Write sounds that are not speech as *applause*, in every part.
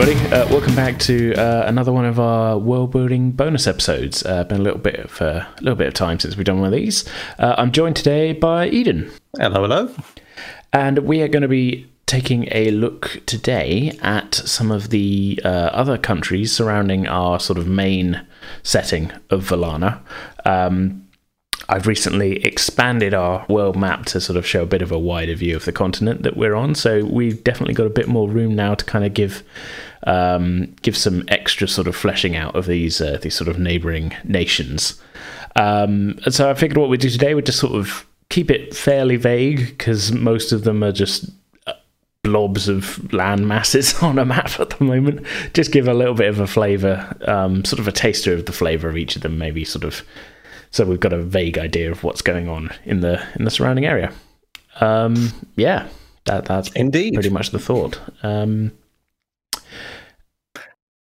Everybody, uh, welcome back to uh, another one of our world building bonus episodes. Uh, been a little bit of uh, a little bit of time since we've done one of these. Uh, I'm joined today by Eden, Hello, hello. and we are going to be taking a look today at some of the uh, other countries surrounding our sort of main setting of Valana. Um, I've recently expanded our world map to sort of show a bit of a wider view of the continent that we're on. So we've definitely got a bit more room now to kind of give um, give some extra sort of fleshing out of these uh, these sort of neighbouring nations. Um, and so I figured what we'd do today would just sort of keep it fairly vague because most of them are just uh, blobs of land masses *laughs* on a map at the moment. Just give a little bit of a flavour, um, sort of a taster of the flavour of each of them, maybe sort of so we've got a vague idea of what's going on in the in the surrounding area. Um, yeah, that that's Indeed. pretty much the thought. Um,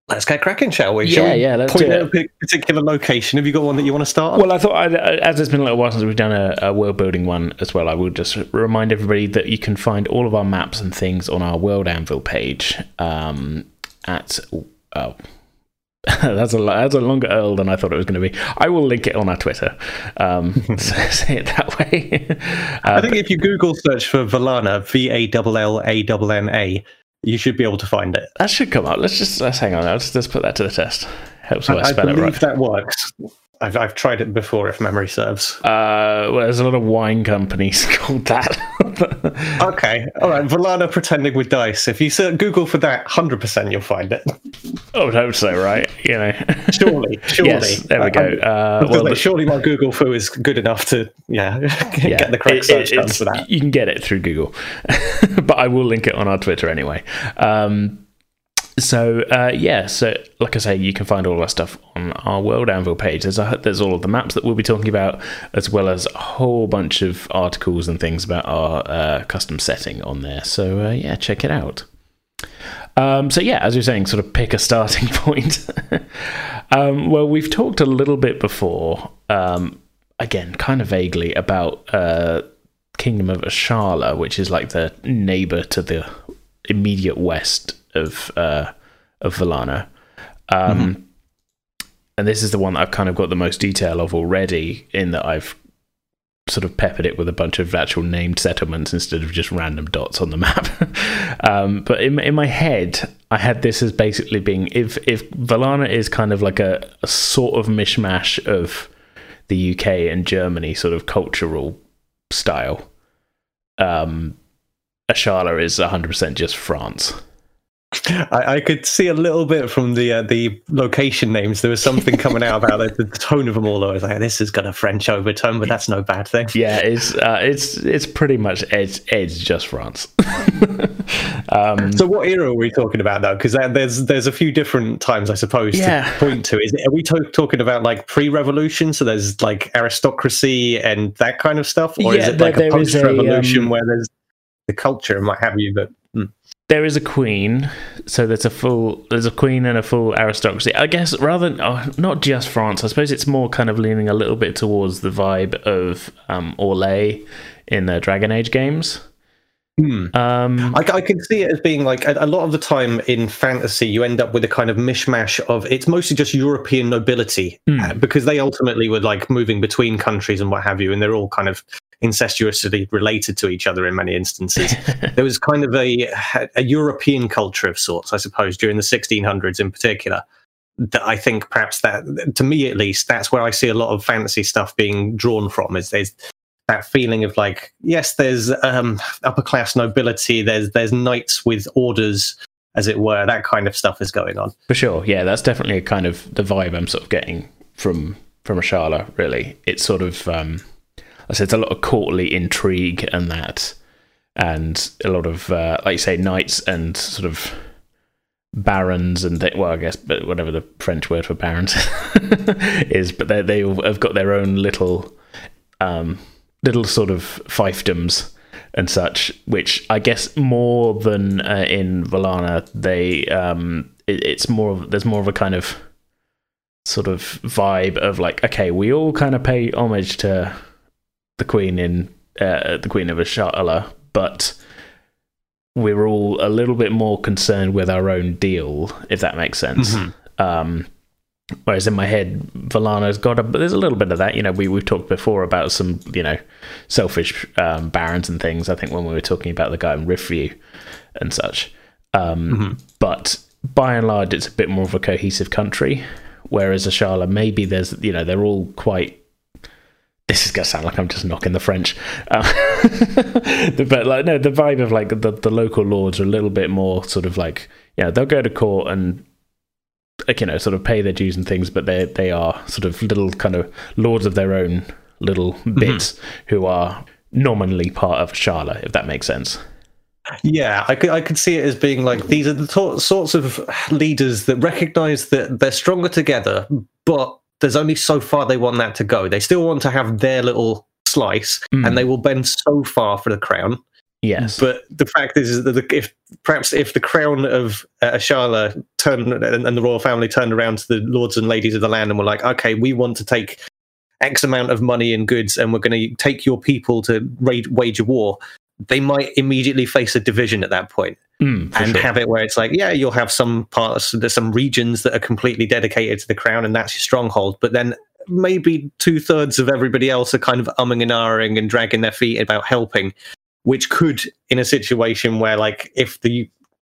Let's get cracking, shall we? Yeah, Shall we yeah, let's point do out it. a p- particular location. Have you got one that you want to start on? well, I thought I'd, as it's been a little while since we've done a, a world building one as well, I will just remind everybody that you can find all of our maps and things on our World Anvil page um, at oh. *laughs* that's a that's a longer url than I thought it was going to be. I will link it on our Twitter. Um, *laughs* so say it that way. Uh, *laughs* I think if you Google search for Valana, V A L L A N N A, you should be able to find it. That should come up. Let's just let's hang on. Let's just put that to the test. Helps I, I, I believe right. that works. I've, I've tried it before, if memory serves. Uh, well, there's a lot of wine companies *laughs* called that. Okay, all right. Valana pretending with dice. If you search Google for that, hundred percent you'll find it. I would hope so, right? You know. Surely, *laughs* surely. yes, there we go. Uh, well, like, the- surely my Google foo is good enough to yeah, *laughs* yeah, get the correct search for that. You can get it through Google, but I will link it on our Twitter anyway. Um, so uh, yeah, so like I say, you can find all our stuff on our World Anvil page. There's a, there's all of the maps that we'll be talking about, as well as a whole bunch of articles and things about our uh, custom setting on there. So uh, yeah, check it out. Um, so yeah, as you're saying, sort of pick a starting *laughs* point. um, well, we've talked a little bit before, um, again, kind of vaguely about uh, Kingdom of Ashala, which is like the neighbor to the immediate west of uh, of Valana. Um, And this is the one that I've kind of got the most detail of already, in that I've sort of peppered it with a bunch of actual named settlements instead of just random dots on the *laughs* map. um, but in, in my head, I had this as basically being if if Valana is kind of like a, a sort of mishmash of the UK and Germany sort of cultural style. Um, Ashala is 100% just France. I, I could see a little bit from the uh, the location names. There was something coming out about it, the tone of them all. I was like, "This has got a French overtone, but that's no bad thing." Yeah, it's uh, it's it's pretty much it's edge just France. *laughs* um, So, what era are we talking about though? Because there's there's a few different times, I suppose, Yeah. to point to. Is it, are we to- talking about like pre-revolution? So there's like aristocracy and that kind of stuff, or is it like there- a is a, post-revolution um, where there's the culture and what have you? But. There is a queen, so there's a full there's a queen and a full aristocracy. I guess rather than oh, not just France. I suppose it's more kind of leaning a little bit towards the vibe of um, Orlais in the Dragon Age games. Hmm. Um, I, I can see it as being like a, a lot of the time in fantasy, you end up with a kind of mishmash of it's mostly just European nobility Hmm. uh, because they ultimately were like moving between countries and what have you, and they're all kind of incestuously related to each other in many instances. *laughs* there was kind of a, a European culture of sorts, I suppose, during the 1600s in particular. That I think perhaps that, to me at least, that's where I see a lot of fantasy stuff being drawn from. Is there's that feeling of like, yes, there's um, upper class nobility, there's there's knights with orders, as it were. That kind of stuff is going on. For sure, yeah, that's definitely a kind of the vibe I'm sort of getting from from Ashala. Really, it's sort of um, Said it's a lot of courtly intrigue and that, and a lot of uh, like you say, knights and sort of barons and th- well, I guess, but whatever the French word for barons *laughs* is, but they they have got their own little um, little sort of fiefdoms and such, which I guess more than uh, in Valana, they um, it, it's more of there's more of a kind of sort of vibe of like, okay, we all kind of pay homage to the Queen in uh, the Queen of Ashala, but we're all a little bit more concerned with our own deal, if that makes sense. Mm-hmm. Um, whereas in my head, Vallana's got a, but there's a little bit of that. You know, we we've talked before about some you know selfish um, barons and things. I think when we were talking about the guy in Riftview and such. Um, Mm-hmm. But by and large, it's a bit more of a cohesive country. Whereas Ashala, maybe there's you know they're all quite this is gonna sound like I'm just knocking the French, *laughs* uh, but like no, the vibe of like the the local lords are a little bit more sort of like yeah they'll go to court and like you know sort of pay their dues and things, but they they are sort of little kind of lords of their own little bits who are nominally part of Ashala, if that makes sense. Yeah, I could, I could see it as being like these are the to- sorts of leaders that recognize that they're stronger together, but there's only so far they want that to go. They still want to have their little slice, Mm. and they will bend so far for the crown. Yes, But the fact is, is that the, if perhaps if the crown of uh, Ashala turned and, and the royal family turned around to the lords and ladies of the land and were like, okay, we want to take X amount of money and goods, and we're going to take your people to raid, wage a war. They might immediately face a division at that point Mm, and sure. have it where it's like, yeah, you'll have some parts, there's some regions that are completely dedicated to the crown, and that's your stronghold. But then maybe two thirds of everybody else are kind of umming and ahhing and dragging their feet about helping, which could, in a situation where, like, if the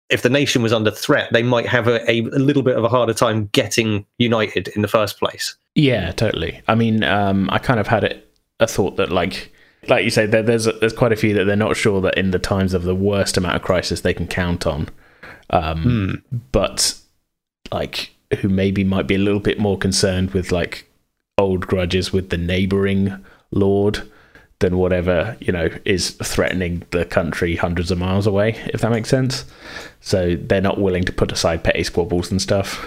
if the nation was under threat, they might have a, a, little bit of a harder time getting united in the first place. Yeah, totally. I mean, um, I kind of had it, a thought that like like you say, there, there's there's quite a few that they're not sure that in the times of the worst amount of crisis they can count on, um, but like who maybe might be a little bit more concerned with like old grudges with the neighboring lord than whatever you know is threatening the country hundreds of miles away if that makes sense. So they're not willing to put aside petty squabbles and stuff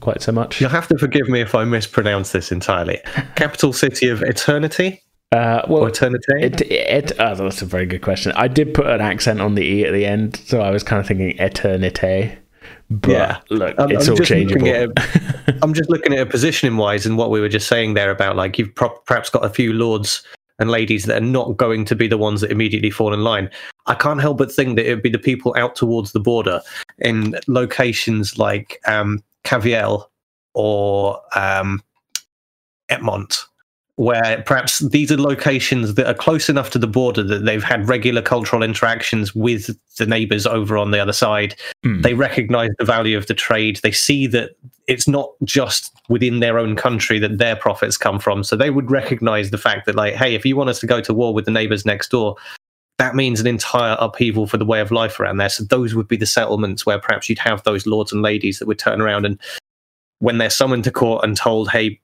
quite so much. You'll have to forgive me if I mispronounce this entirely. Capital city of eternity uh, well or eternity? It, it, oh, that's a very good question. I did put an accent on the e at the end, so I was kind of thinking eternité. But Yeah. look, I'm- it's I'm all changeable. at *laughs* I'm just looking at it positioning wise and what we were just saying there about like you've pro- perhaps got a few lords and ladies that are not going to be the ones that immediately fall in line. I can't help but think that it would be the people out towards the border in locations like um, Caviel or um, Etmont, where perhaps these are locations that are close enough to the border that they've had regular cultural interactions with the neighbours over on the other side. Hmm. They recognise the value of the trade. They see that it's not just within their own country that their profits come from. So they would recognise the fact that, like, hey, if you want us to go to war with the neighbours next door, that means an entire upheaval for the way of life around there. So those would be the settlements where perhaps you'd have those lords and ladies that would turn around and when they're summoned to court and told, hey,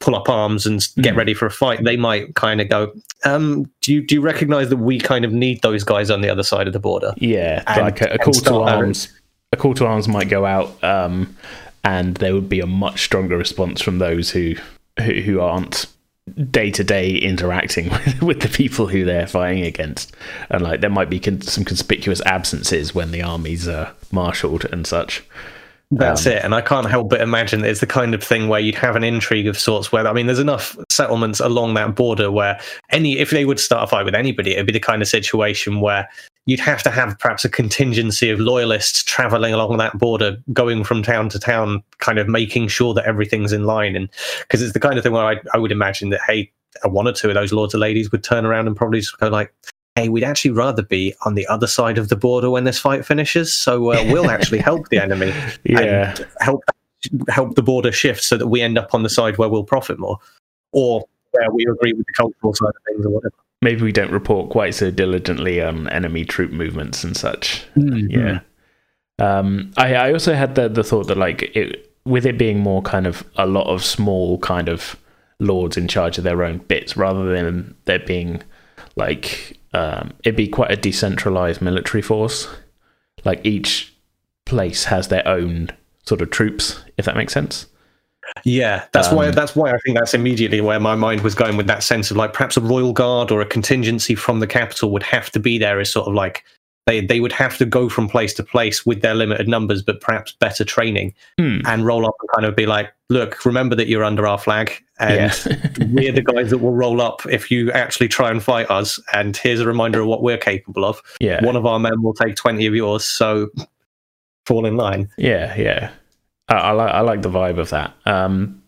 pull up arms and get Mm. ready for a fight, they might kind of go, um, do you do you recognize that we kind of need those guys on the other side of the border? yeah, and- like a, a call to start our- arms. A call to arms might go out, um, and there would be a much stronger response from those who who, who aren't day to day interacting *laughs* with, with the people who they're fighting against, and like there might be con- some conspicuous absences when the armies are marshalled and such. That's Um, it. And I can't help but imagine that it's the kind of thing where you'd have an intrigue of sorts where, I mean, there's enough settlements along that border where any, if they would start a fight with anybody, it'd be the kind of situation where you'd have to have perhaps a contingency of loyalists traveling along that border, going from town to town, kind of making sure that everything's in line. And because it's the kind of thing where I, I would imagine that, hey, a one or two of those lords or ladies would turn around and probably just go like, hey, we'd actually rather be on the other side of the border when this fight finishes. So uh, we'll actually help the enemy *laughs* Yeah, and help help the border shift so that we end up on the side where we'll profit more, or where we agree with the cultural side of things or whatever. maybe we don't report quite so diligently on enemy troop movements and such. Mm-hmm. Yeah. Um, I, I also had the, the thought that like it, with it being more kind of a lot of small kind of lords in charge of their own bits rather than there being like um, it'd be quite a decentralized military force. Like each place has their own sort of troops, if that makes sense. Yeah, that's why Um, that's why I think that's immediately where my mind was going with that sense of like perhaps a royal guard or a contingency from the capital would have to be there as sort of like they they would have to go from place to place with their limited numbers, but perhaps better training, Hmm. and roll up and kind of be like, look, remember that you're under our flag, and *laughs* we're the guys that *laughs* will roll up if you actually try and fight us. And here's a reminder of what we're capable of. yeah, One of our men will take twenty of yours, so fall in line. yeah, yeah. I, I like I like the vibe of that. Um,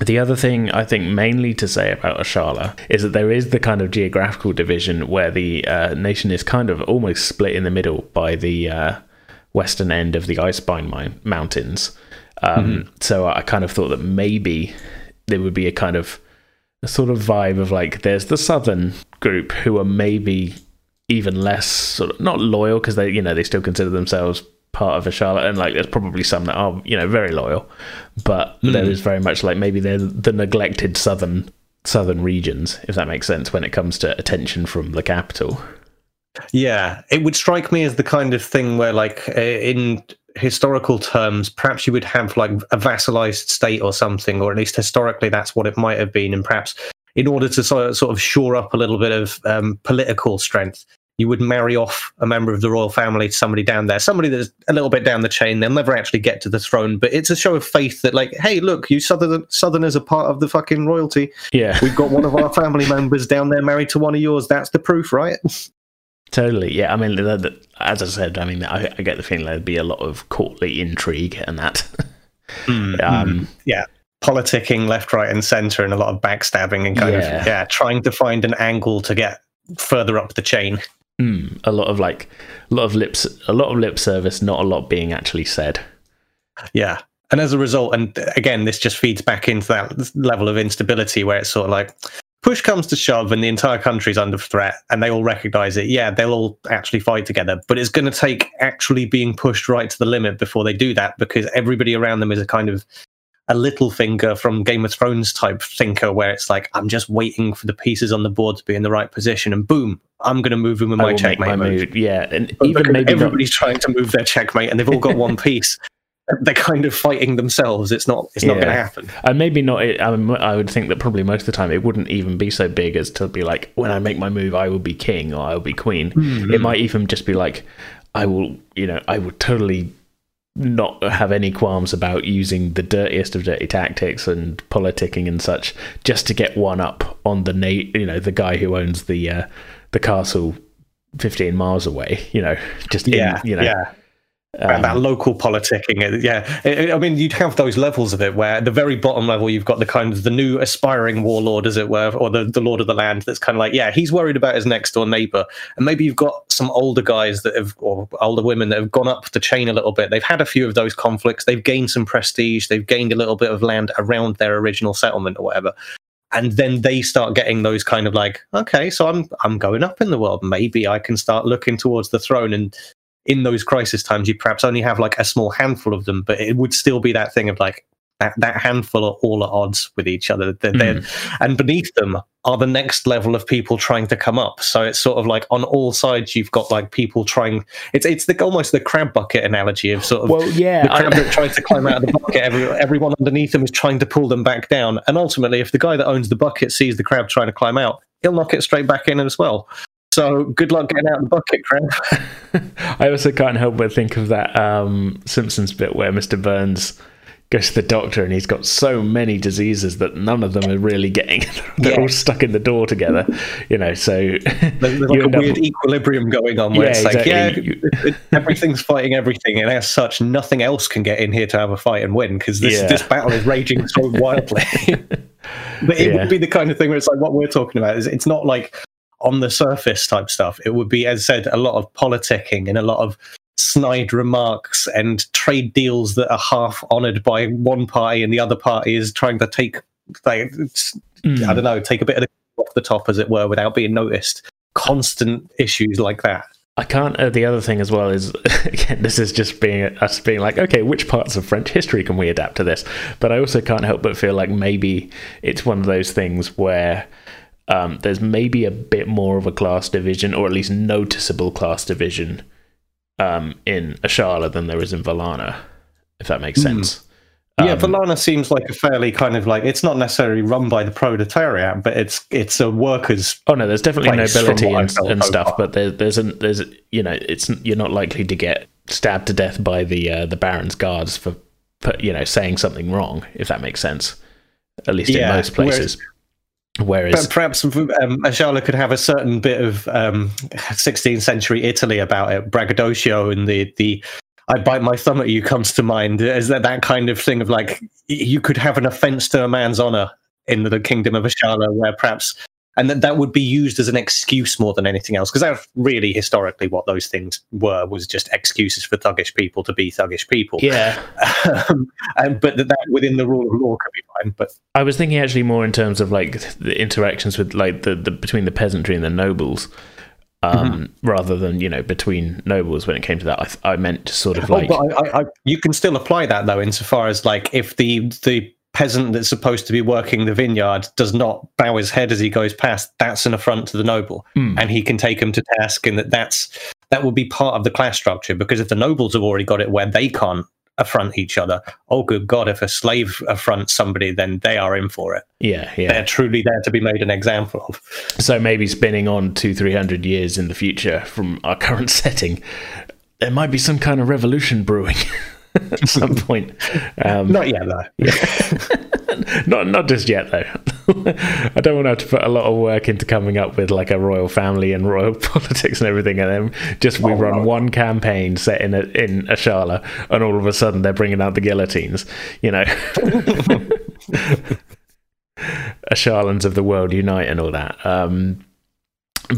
the other thing I think mainly to say about Ashala is that there is the kind of geographical division where the uh, nation is kind of almost split in the middle by the uh, western end of the Icebine mine, Mountains. Um, So I kind of thought that maybe there would be a kind of a sort of vibe of like there's the southern group who are maybe even less sort of not loyal because they you know they still consider themselves part of Ashala and like there's probably some that are you know very loyal but there is very much like maybe they're the neglected southern southern regions if that makes sense when it comes to attention from the capital Yeah, it would strike me as the kind of thing where, like, in historical terms, perhaps you would have like a vassalized state or something, or at least historically, that's what it might have been. And perhaps in order to sort of, sort of shore up a little bit of um, political strength, you would marry off a member of the royal family to somebody down there, somebody that's a little bit down the chain. They'll never actually get to the throne, but it's a show of faith that, like, hey, look, you southern southerners are part of the fucking royalty. yeah We've got one of our family *laughs* members down there married to one of yours. That's the proof, right? *laughs* totally yeah i mean the, the, as i said i mean I, I get the feeling there'd be a lot of courtly intrigue and that *laughs* um yeah politicking left, right, and centre, and a lot of backstabbing and kind Yeah. of yeah, trying to find an angle to get further up the chain. Mm, a lot of like a lot of lips a lot of lip service not a lot being actually said Yeah. And as a result, and again, this just feeds back into that level of instability where it's sort of like push comes to shove and the entire country's under threat and they all recognize it. Yeah, they'll all actually fight together, but it's going to take actually being pushed right to the limit before they do that because everybody around them is a kind of a Littlefinger from Game of Thrones type thinker where it's like, I'm just waiting for the pieces on the board to be in the right position and boom, I'm going to move them with my checkmate my move. move yeah and But even maybe not, everybody's trying to move their checkmate and they've all got *laughs* one piece. They're kind of fighting themselves. It's not. It's not going to happen. and maybe not I, mean, um, I would think that probably most of the time it wouldn't even be so big as to be like when i make my move i will be king or i will be queen it hmm. might even just be like i will you know i would totally not have any qualms about using the dirtiest of dirty tactics and politicking and such just to get one up on the na- you know the guy who owns the uh, the castle 15 miles away you know just in, Yeah, you know yeah. Um, that local politicking. it- Yeah, I- I mean, you'd have those levels of it where at the very bottom level you've got the kind of the new aspiring warlord, as it were, or the, the lord of the land. That's kind of like, yeah, he's worried about his next door neighbor, and maybe you've got some older guys that have, or older women that have gone up the chain a little bit. They've had a few of those conflicts. They've gained some prestige. They've gained a little bit of land around their original settlement or whatever. And then they start getting those kind of like, okay, so I'm I'm going up in the world. Maybe I can start looking towards the throne and in those crisis times, you perhaps only have like a small handful of them, but it would still be that thing of like that, that handful are all at odds with each other. They're, they're- hmm. and beneath them are the next level of people trying to come up. So it's sort of like on all sides, you've got like people trying. It's it's the almost the crab bucket analogy of sort of well yeah the crab that tries to climb out of the bucket. Every, everyone underneath them is trying to pull them back down. And ultimately, if the guy that owns the bucket sees the crab trying to climb out, he'll knock it straight back in as well. So good luck getting out of the bucket, crab. *laughs* I also can't help but think of that um, Simpsons bit where Mr. Burns goes to the doctor and he's got so many diseases that none of them are really getting. *laughs* They're Yeah. all stuck in the door together, you know. So There's, *laughs* you like a end up- weird equilibrium going on where Yeah, it's like, yeah, it- everything's fighting everything, and as such, nothing else can get in here to have a fight and win because this Yeah. this battle is raging so wildly. but it would be the kind of thing where it's like what we're talking about is it's not like on the surface type stuff. It would be, as I said, a lot of politicking and a lot of snide remarks and trade deals that are half honoured by one party and the other party is trying to take, like, Mm. I don't know, take a bit of the off the top, as it were, without being noticed. Constant issues like that. I can't. Uh, the other thing as well is *laughs* again, this is just being us being like, okay, which parts of French history can we adapt to this? But I also can't help but feel like maybe it's one of those things where um, there's maybe a bit more of a class division, or at least noticeable class division, um, in Ashala than there is in Valana, if that makes Hmm. sense. yeah, Valana seems like a fairly kind of like it's not necessarily run by the proletariat, but it's it's a workers. Oh no, there's definitely nobility and, and stuff, but there, there's an there's you know it's you're not likely to get stabbed to death by the uh, the Baron's guards for you know saying something wrong, if that makes sense. At least yeah, in most places. Whereas, Whereas perhaps um, Ashala could have a certain bit of um, 16th century Italy about it, braggadocio and the the I bite my thumb at you comes to mind. Is that that kind of thing of like you could have an offense to a man's honor in the kingdom of Ashala, where perhaps and that that would be used as an excuse more than anything else because that's really historically what those things were was just excuses for thuggish people to be thuggish people yeah *laughs* um, and, but that, that, within the rule of law could be fine but i was thinking actually more in terms of like the interactions with like the, the between the peasantry and the nobles um, mm-hmm. rather than you know between nobles when it came to that. I, I meant to sort of like. Oh, I, I, you can still apply that though, insofar as like if the the peasant that's supposed to be working the vineyard does not bow his head as he goes past, that's an affront to the noble, mm. and he can take him to task, and that that's that would be part of the class structure because if the nobles have already got it where they can't affront each other. Oh, good God, if a slave affronts somebody, then they are in for it. Yeah, yeah. They're truly there to be made an example of. So maybe spinning on two, three hundred years in the future from our current *laughs* setting, there might be some kind of revolution brewing. *laughs* *laughs* at some point. Um, not yet, though. Yeah. *laughs* not not just yet, though. *laughs* I don't want to have to put a lot of work into coming up with like a royal family and royal politics and everything, and then just we oh, run no. one campaign set in a, in Ashala, and all of a sudden they're bringing out the guillotines. You know. Ashalans of the world unite and all that. Um,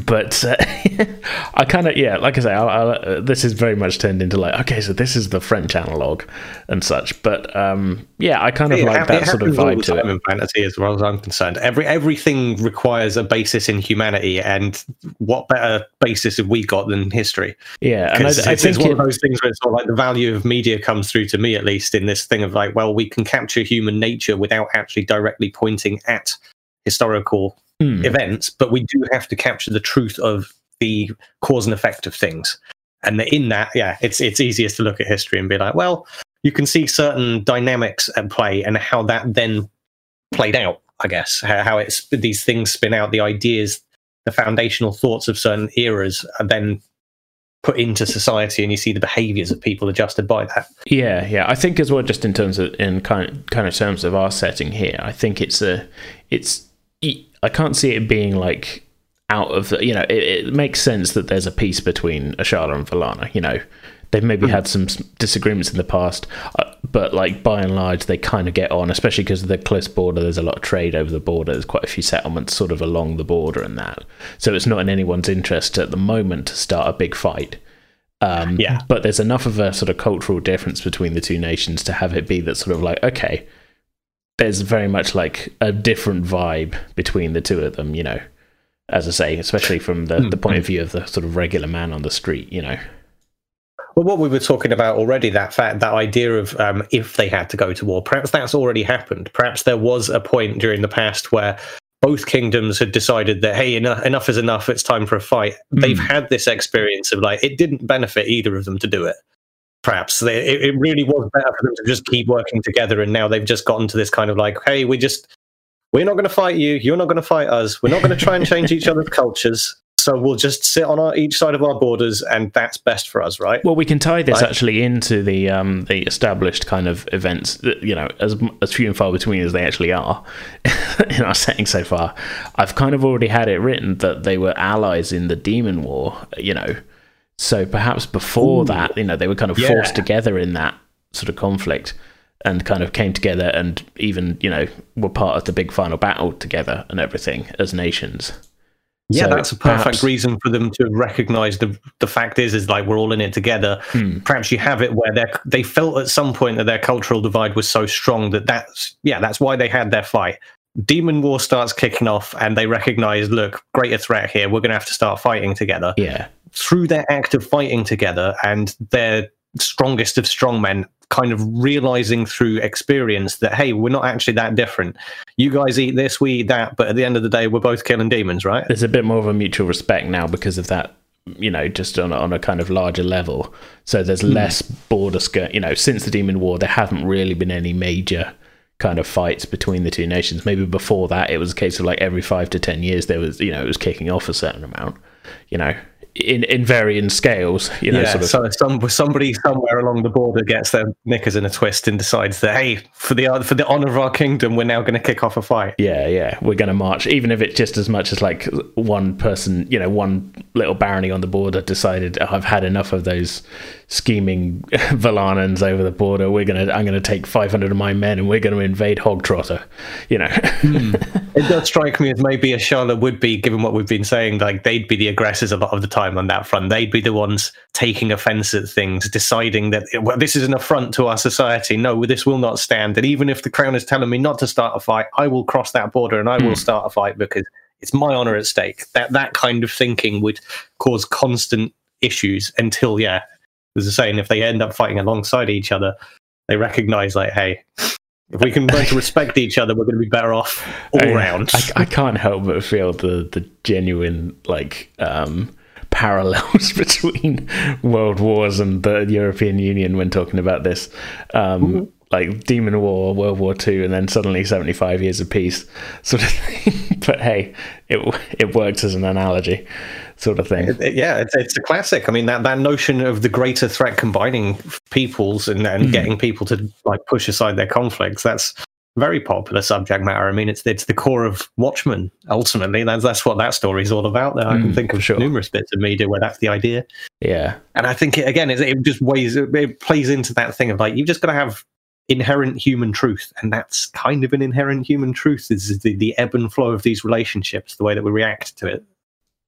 but uh, *laughs* I kind of yeah, like I say, I'll, I'll, uh, this is very much turned into like okay, so this is the French analog and such. But um, yeah, I kind of like that sort of vibe to it. In fantasy, as well as I'm concerned, every everything requires a basis in humanity, and what better basis have we got than history? Yeah, and I, I it's, think it's one of those things where it's sort of like the value of media comes through to me at least in this thing of like, well, we can capture human nature without actually directly pointing at historical mm. events, but we do have to capture the truth of the cause and effect of things. And in that, yeah, it's it's easiest to look at history and be like, well, you can see certain dynamics at play and how that then played out. I guess how, how it's these things spin out, the ideas, the foundational thoughts of certain eras are then put into society and you see the behaviors of people adjusted by that yeah yeah i think as well just in terms of in kind of, kind of terms of our setting here i think it's a it's I can't see it being like out of the, you know, it, it makes sense that there's a peace between Ashala and Valana. You know, they've maybe mm-hmm. had some disagreements in the past, uh, but like by and large, they kind of get on, especially because of the close border. There's a lot of trade over the border. There's quite a few settlements sort of along the border and that. So it's not in anyone's interest at the moment to start a big fight. Um, yeah. But there's enough of a sort of cultural difference between the two nations to have it be that sort of like, okay, there's very much like a different vibe between the two of them, you know. As I say, especially from the, the point of view of the sort of regular man on the street, you know. Well, what we were talking about already, that fact, that idea of um, if they had to go to war, perhaps that's already happened. Perhaps there was a point during the past where both kingdoms had decided that hey, enough, enough is enough. It's time for a fight. Mm. They've had this experience of like it didn't benefit either of them to do it perhaps. It, it really was better for them to just keep working together and now they've just gotten to this kind of like hey we just we're not going to fight you you're not going to fight us we're not going to try and change each other's cultures so we'll just sit on our, each side of our borders and that's best for us right? Well we can tie this right? actually into the um, the established kind of events that you know as as few and far between as they actually are *laughs* in our setting so far. I've kind of already had it written that they were allies in the demon war you know so perhaps before Ooh. that, you know, they were kind of yeah. forced together in that sort of conflict and kind of came together and even, you know, were part of the big final battle together and everything as nations. Yeah, so that's a perfect perhaps, reason for them to recognize the the fact is is like we're all in it together. Hmm. Perhaps you have it where they they felt at some point that their cultural divide was so strong that that's yeah that's why they had their fight. Demon War starts kicking off, and they recognize, look, greater threat here. We're going to have to start fighting together. Yeah, through their act of fighting together and their strongest of strongmen kind of realizing through experience that hey we're not actually that different you guys eat this we eat that but at the end of the day we're both killing demons right there's a bit more of a mutual respect now because of that you know, just on a, on a kind of larger level. So there's hmm. less border skirt. You know, since the Demon War, there haven't really been any major kind of fights between the two nations. Maybe before that, it was a case of like every five to ten years, there was you know it was kicking off a certain amount. You know, in in varying scales. You know, yeah, sort of. so some, somebody somewhere along the border gets their knickers in a twist and decides that hey, for the for the honor of our kingdom, we're now going to kick off a fight. Yeah, yeah, we're going to march, even if it's just as much as like one person, you know, one little barony on the border decided, oh, I've had enough of those scheming *laughs* Valanans over the border. We're gonna, I'm gonna take 500 of my men and we're going to invade Hogtrotter. You know, hmm. *laughs* It does strike me as maybe Ashala would be, given what we've been saying, like they'd be the aggressors a lot of the time on that front. They'd be the ones taking offense at things, deciding that well, this is an affront to our society. No, this will not stand. And even if the crown is telling me not to start a fight, I will cross that border and I will hmm. start a fight because it's my honor at stake. That that kind of thinking would cause constant issues until, yeah, as I say, and if they end up fighting alongside each other, they recognize like, hey, if we can learn *laughs* to respect each other, we're going to be better off all I- round. I, I can't help but feel the the genuine like um, parallels *laughs* between world wars and the European Union when talking about this. Um, Like Demon War, World War Two, and then suddenly seventy five years of peace, sort of *laughs* thing. but hey, it it works as an analogy, sort of thing. Yeah, it's, it's a classic. I mean, that, that notion of the greater threat combining peoples and, and getting people to like push aside their conflicts, that's very popular subject matter. I mean, it's it's the core of Watchmen. Ultimately, that's that's what that story is all about. There, I can Mm, think of sure. numerous bits of media where that's the idea, Yeah, and I think it, again, it, it just weighs it plays into that thing of like you've just got to have inherent human truth, and that's kind of an inherent human truth is the, the ebb and flow of these relationships, the way that we react to it.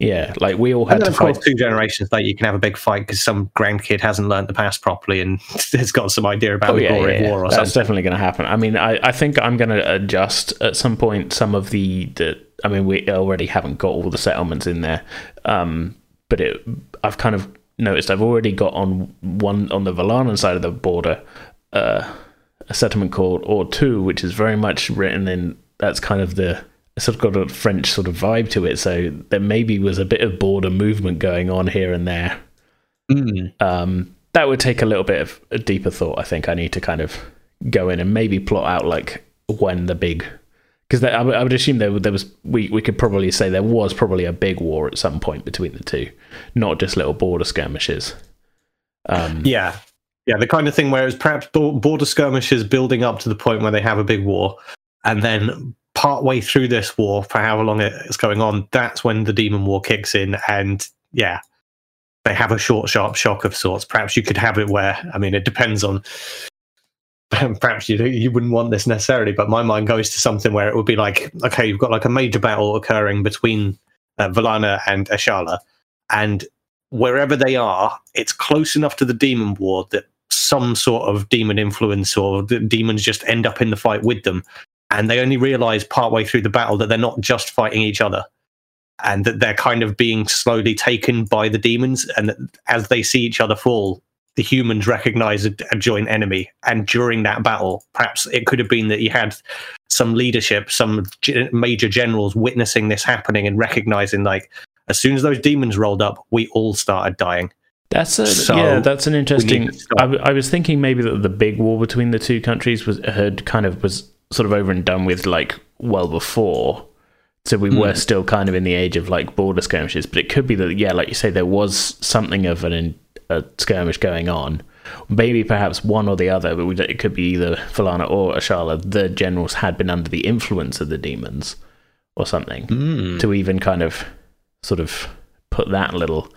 Yeah. Like we all had to of course, fight. two generations later, you can have a big fight because some grandkid hasn't learned the past properly and *laughs* has got some idea about Oh the yeah, glory yeah, of yeah. war or that's something. definitely going to happen. I mean, I, I think I'm going to adjust at some point some of the the. I mean, we already haven't got all the settlements in there, um, but it I've kind of noticed I've already got on one on the Valanan side of the border uh, a settlement called Or Two, which is very much written in. That's kind of the sort of got a French sort of vibe to it. So there maybe was a bit of border movement going on here and there Mm. um, that would take a little bit of a deeper thought. I think I need to kind of go in and maybe plot out like when the big because I, would- I would assume there, there was we, we could probably say there was probably a big war at some point between the two, not just little border skirmishes. Um, Yeah. Yeah, the kind of thing where it's perhaps border skirmishes building up to the point where they have a big war. And then partway through this war, for however long it's going on, that's when the Demon War kicks in. And yeah, they have a short, sharp shock of sorts. Perhaps you could have it where, I mean, it depends on. *laughs* Perhaps you you wouldn't want this necessarily, but my mind goes to something where it would be like, okay, you've got like a major battle occurring between uh, Valana and Ashala, and wherever they are, it's close enough to the demon war that some sort of demon influence or the demons just end up in the fight with them. And they only realize partway through the battle that they're not just fighting each other and that they're kind of being slowly taken by the demons. And that as they see each other fall, the humans recognize a, a joint enemy. And during that battle, perhaps it could have been that you had some leadership, some ge- major generals witnessing this happening and recognizing, like, as soon as those demons rolled up, we all started dying. That's a So, yeah. That's an interesting. to stop. I, w- I was thinking maybe that the big war between the two countries was had kind of was sort of over and done with like well before. So we were Hmm. still kind of in the age of like border skirmishes, but it could be that yeah, like you say, there was something of an a skirmish going on. Maybe perhaps one or the other, but we, it could be either Valana or Ashala. The generals had been under the influence of the demons or something Hmm. to even kind of sort of put that little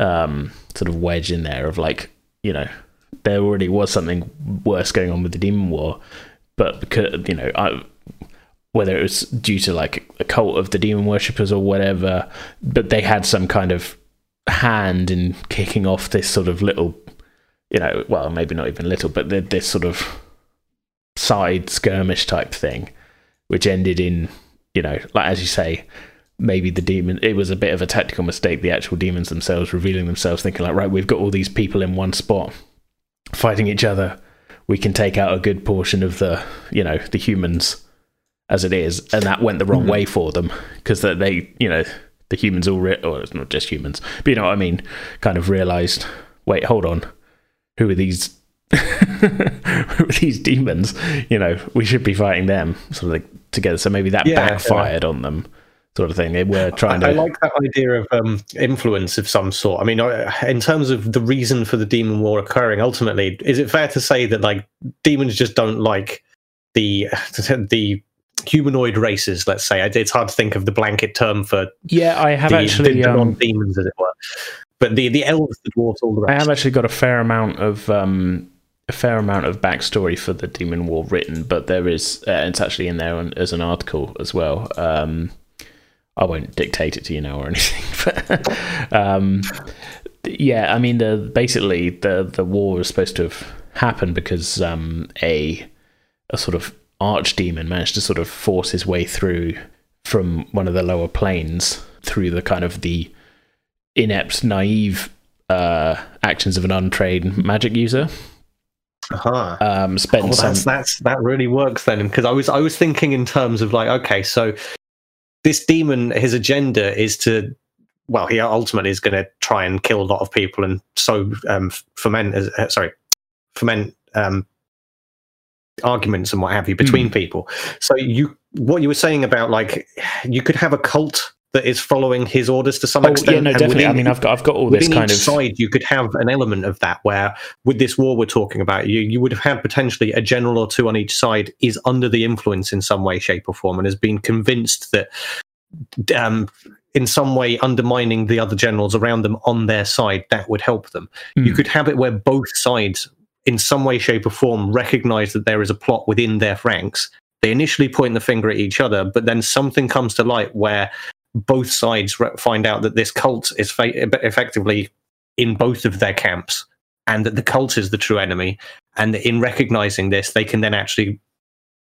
um, sort of wedge in there of like you know there already was something worse going on with the demon war but because you know I, whether it was due to like a cult of the demon worshippers or whatever but they had some kind of hand in kicking off this sort of little you know well maybe not even little but th- this sort of side skirmish type thing which ended in you know like as you say maybe the demon it was a bit of a tactical mistake the actual demons themselves revealing themselves thinking like right we've got all these people in one spot fighting each other we can take out a good portion of the you know the humans as it is and that went the wrong mm-hmm. way for them because that they you know the humans all, re- or it's not just humans, but you know what I mean, kind of realized, wait, hold on, who are these? *laughs* who are these demons? You know, we should be fighting them sort of like together. So maybe that Yeah, backfired on them, sort of thing. They were trying I, to. I like that idea of um, influence of some sort. I mean, in terms of the reason for the demon war occurring, ultimately, is it fair to say that like demons just don't like the *laughs* the humanoid races? Let's say it's hard to think of the blanket term for yeah, I have the, actually. the, um, non-demons, as it were. But the the elves, the dwarves, all the rest. I have actually got a fair amount of um, a fair amount of backstory for the Demon War written, but there is uh, it's actually in there on, as an article as well. Um, I won't dictate it to you now or anything, *laughs* but um, yeah, I mean the basically the the war was supposed to have happened because um, a a sort of archdemon managed to sort of force his way through from one of the lower planes through the kind of the inept, naive uh, actions of an untrained magic user. Uh-huh. Um, spent Oh, some. that's that's that really works then because I was I was thinking in terms of like okay so this demon his agenda is to well he ultimately is going to try and kill a lot of people and so um ferment uh, sorry ferment um arguments and what have you between people. So you what you were saying about like you could have a cult that is following his orders to some Oh, extent yeah, no, definitely. I mean, I've got, I've got all this kind each of. side you could have an element of that where with this war we're talking about you you would have had potentially a general or two on each side is under the influence in some way shape or form and has been convinced that um in some way undermining the other generals around them on their side that would help them you Hmm. could have it where both sides in some way shape or form recognize that there is a plot within their ranks they initially point the finger at each other but then something comes to light where both sides find out that this cult is fa- effectively in both of their camps and that the cult is the true enemy and in recognizing this they can then actually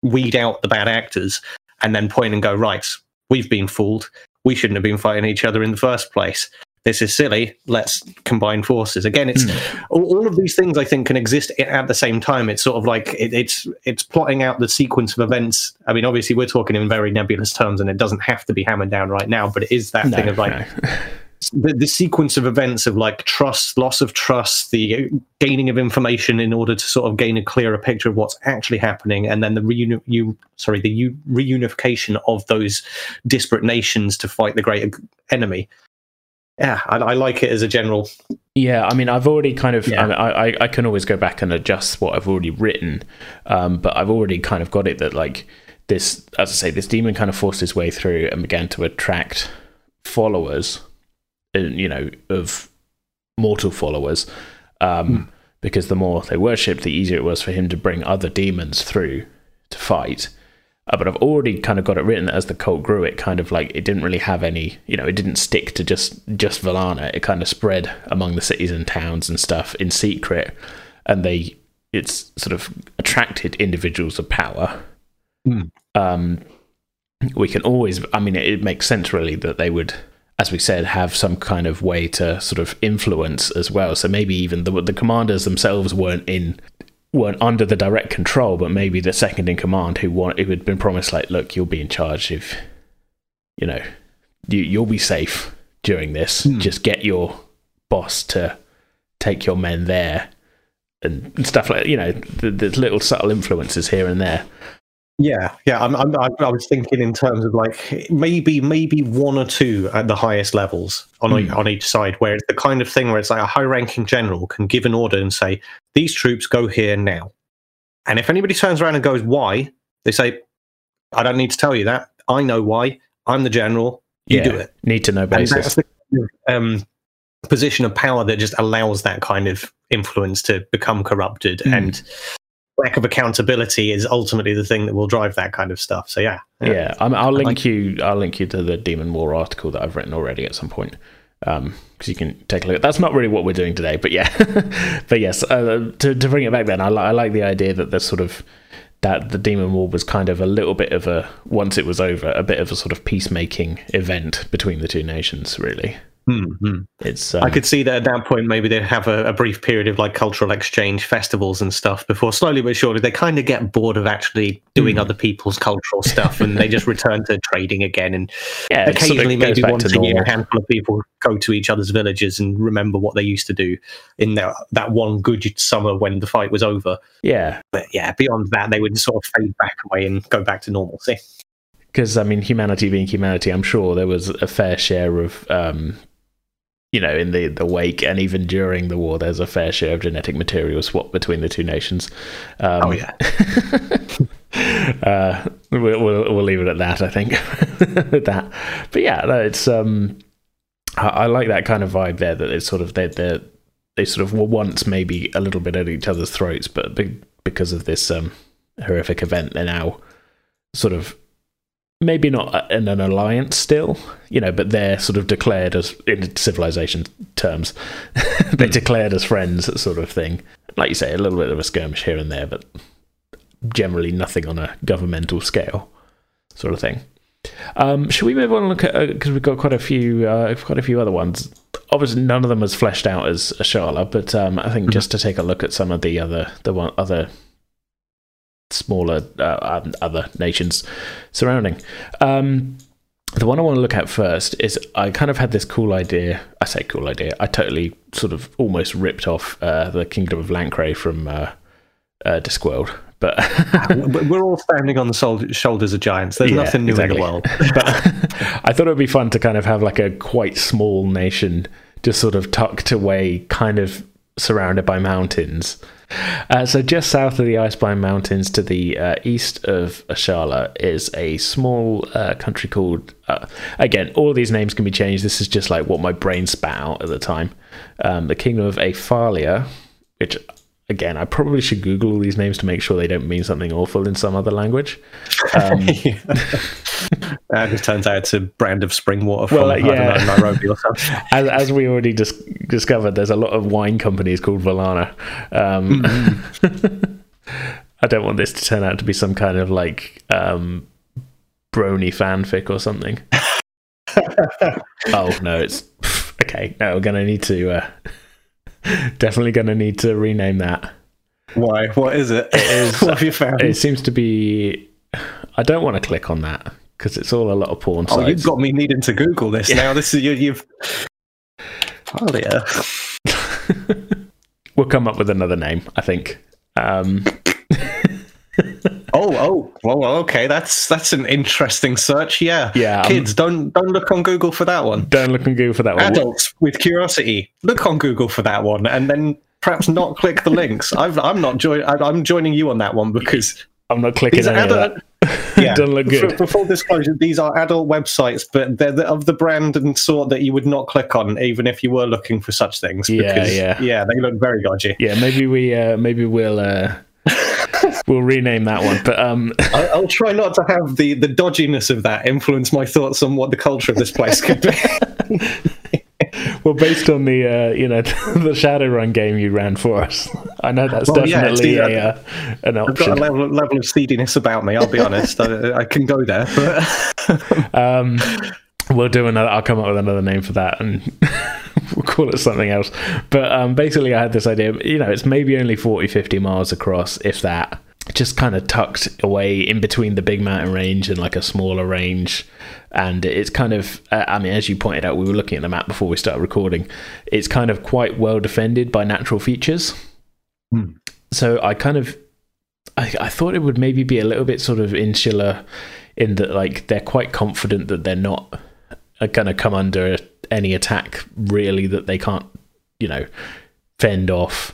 weed out the bad actors and then point and go right we've been fooled. We shouldn't have been fighting each other in the first place this is silly let's combine forces again it's hmm. all, all of these things i think can exist at the same time it's sort of like it, it's it's plotting out the sequence of events i mean obviously we're talking in very nebulous terms and it doesn't have to be hammered down right now but it is that No, thing of like no. *laughs* the, the sequence of events of like trust, loss of trust, the gaining of information in order to sort of gain a clearer picture of what's actually happening, and then the reuni- you, sorry the u- reunification of those disparate nations to fight the great enemy. Yeah, I, I like it as a general. Yeah, I mean, I've already kind of. Yeah. I, I I can always go back and adjust what I've already written, um, but I've already kind of got it that like this, as I say, this demon kind of forced his way through and began to attract followers, uh, you know, of mortal followers, um, because the more they worshipped, the easier it was for him to bring other demons through to fight. Uh, but I've already kind of got it written that as the cult grew, it kind of like it didn't really have any, you know, it didn't stick to just just Valana. It kind of spread among the cities and towns and stuff in secret, and they it's sort of attracted individuals of power. Hmm. Um, we can always, I mean, it, it makes sense really that they would, as we said, have some kind of way to sort of influence as well. So maybe even the the commanders themselves weren't in weren't under the direct control, but maybe the second in command who want who had been promised like, look, you'll be in charge if you know you you'll be safe during this. Hmm. Just get your boss to take your men there and, stuff like you know. th there's little subtle influences here and there. Yeah, yeah. I'm, I'm, I I was thinking in terms of like maybe maybe one or two at the highest levels on Hmm. on each side, where it's the kind of thing where it's like a high-ranking general can give an order and say these troops go here now, and if anybody turns around and goes why, they say I don't need to tell you that. I know why. I'm the general. You yeah, do it. Need to know basis. that's the kind of, um, position of power that just allows that kind of influence to become corrupted Hmm. and lack of accountability is ultimately the thing that will drive that kind of stuff so yeah Yeah, I'm, I'll link like- you. I'll link you to the Demon War article that I've written already at some point, because you can take a look. That's not really what we're doing today, but yeah, *laughs* but yes. Uh, to to bring it back, then I, li- I like the idea that there's sort of that the Demon War was kind of a little bit of a once it was over, a bit of a sort of peacemaking event between the two nations, really. Mm-hmm. It's um, I could see that at that point, maybe they'd have a, a, brief period of like cultural exchange festivals and stuff before slowly but surely they kind of get bored of actually doing mm. other people's cultural stuff and they just return to trading again. And *laughs* yeah, occasionally, maybe once a year, a handful of people go to each other's villages and remember what they used to do in that, that one good summer when the fight was over. Yeah. But yeah, beyond that, they would sort of fade back away and go back to normalcy because I mean, humanity being humanity, I'm sure there was a fair share of um, you know, in the, the wake and even during the war, there's a fair share of genetic material swapped between the two nations. Um, oh yeah. *laughs* uh, we'll, we'll, we'll leave it at that, I think. *laughs* that, but yeah, it's um, I, I, like that kind of vibe there. That it's sort of They're, they they sort of were once maybe a little bit at each other's throats, but because of this um horrific event, they're now sort of maybe not in an alliance still, you know, but they're sort of declared as in civilization terms, *laughs* they're hmm. declared as friends, sort of thing. Like you say, a little bit of a skirmish here and there, but generally nothing on a governmental scale, sort of thing. Um, should we move on and look at because uh, we've got quite a few, uh, quite a few other ones. Obviously, none of them as fleshed out as Ashala, but um, I think mm-hmm. just to take a look at some of the other, the one other smaller uh, um, other nations surrounding. Um, the one I want to look at first is I kind of had this cool idea. I say cool idea. I totally sort of almost ripped off uh, the Kingdom of Lancre from uh, uh, Discworld. But *laughs* we're all standing on the shoulders of giants. There's yeah, nothing new exactly. in the world. *laughs* but I thought it would be fun to kind of have like a quite small nation just sort of tucked away, kind of surrounded by mountains uh, so, just south of the Icebind Mountains to the uh, east of Ashala is a small uh, country called. Uh, again, all these names can be changed. This is just like what my brain spat out at the time. Um, the Kingdom of Aphalia, which again, I probably should Google all these names to make sure they don't mean something awful in some other language. Um, *laughs* uh, it turns out it's a brand of spring water from well, yeah. know, Nairobi or something. *laughs* As, as, we already dis- discovered, there's a lot of wine companies called Valana. Um, mm-hmm. *laughs* I don't want this to turn out to be some kind of like um, brony fanfic or something. oh no, it's okay. No, we're gonna need to. Uh, *laughs* Definitely going to need to rename that. Why? What is it? *laughs* it is, what have you found? It seems to be. I don't want to click on that because it's all a lot of porn. Oh, sites. you've got me needing to Google this yeah. now. This is you, you've. Oh yeah. *laughs* we'll come up with another name. I think. Um, oh, oh, well, okay. That's that's an interesting search. Yeah, yeah. Um, Kids, don't don't look on Google for that one. Don't look on Google for that one. Adults with curiosity, look on Google for that one, and then perhaps not click the links. *laughs* i am not join. I'm joining you on that one because I'm not clicking any adult. *laughs* Yeah, doesn't look good. For, for, full disclosure, these are adult websites, but they're of the brand and sort that you would not click on, even if you were looking for such things. Because, yeah, yeah, yeah. They look very dodgy. Yeah, maybe we, uh, maybe we'll. Uh we'll rename that one. But um, *laughs* I, I'll try not to have the the dodginess of that influence my thoughts on what the culture of this place could be. *laughs* well, based on the uh, you know *laughs* the Shadowrun game you ran for us, I know that's well, definitely yeah, a, uh, an option. I've got a level, level of seediness about me. I'll be honest. I, I, can go there. But... um, we'll do another. I'll come up with another name for that, and we'll call it something else. But um, basically, I had this idea. You know, it's maybe only 40, 50 miles across, if that just kind of tucked away in between the big mountain range and like a smaller range. And it's kind of, uh, I mean, as you pointed out, we were looking at the map before we started recording. It's kind of quite well defended by natural features. Hmm. So I kind of, I, I thought it would maybe be a little bit sort of insular in that, like, they're quite confident that they're not going to come under any attack really that they can't, you know, fend off.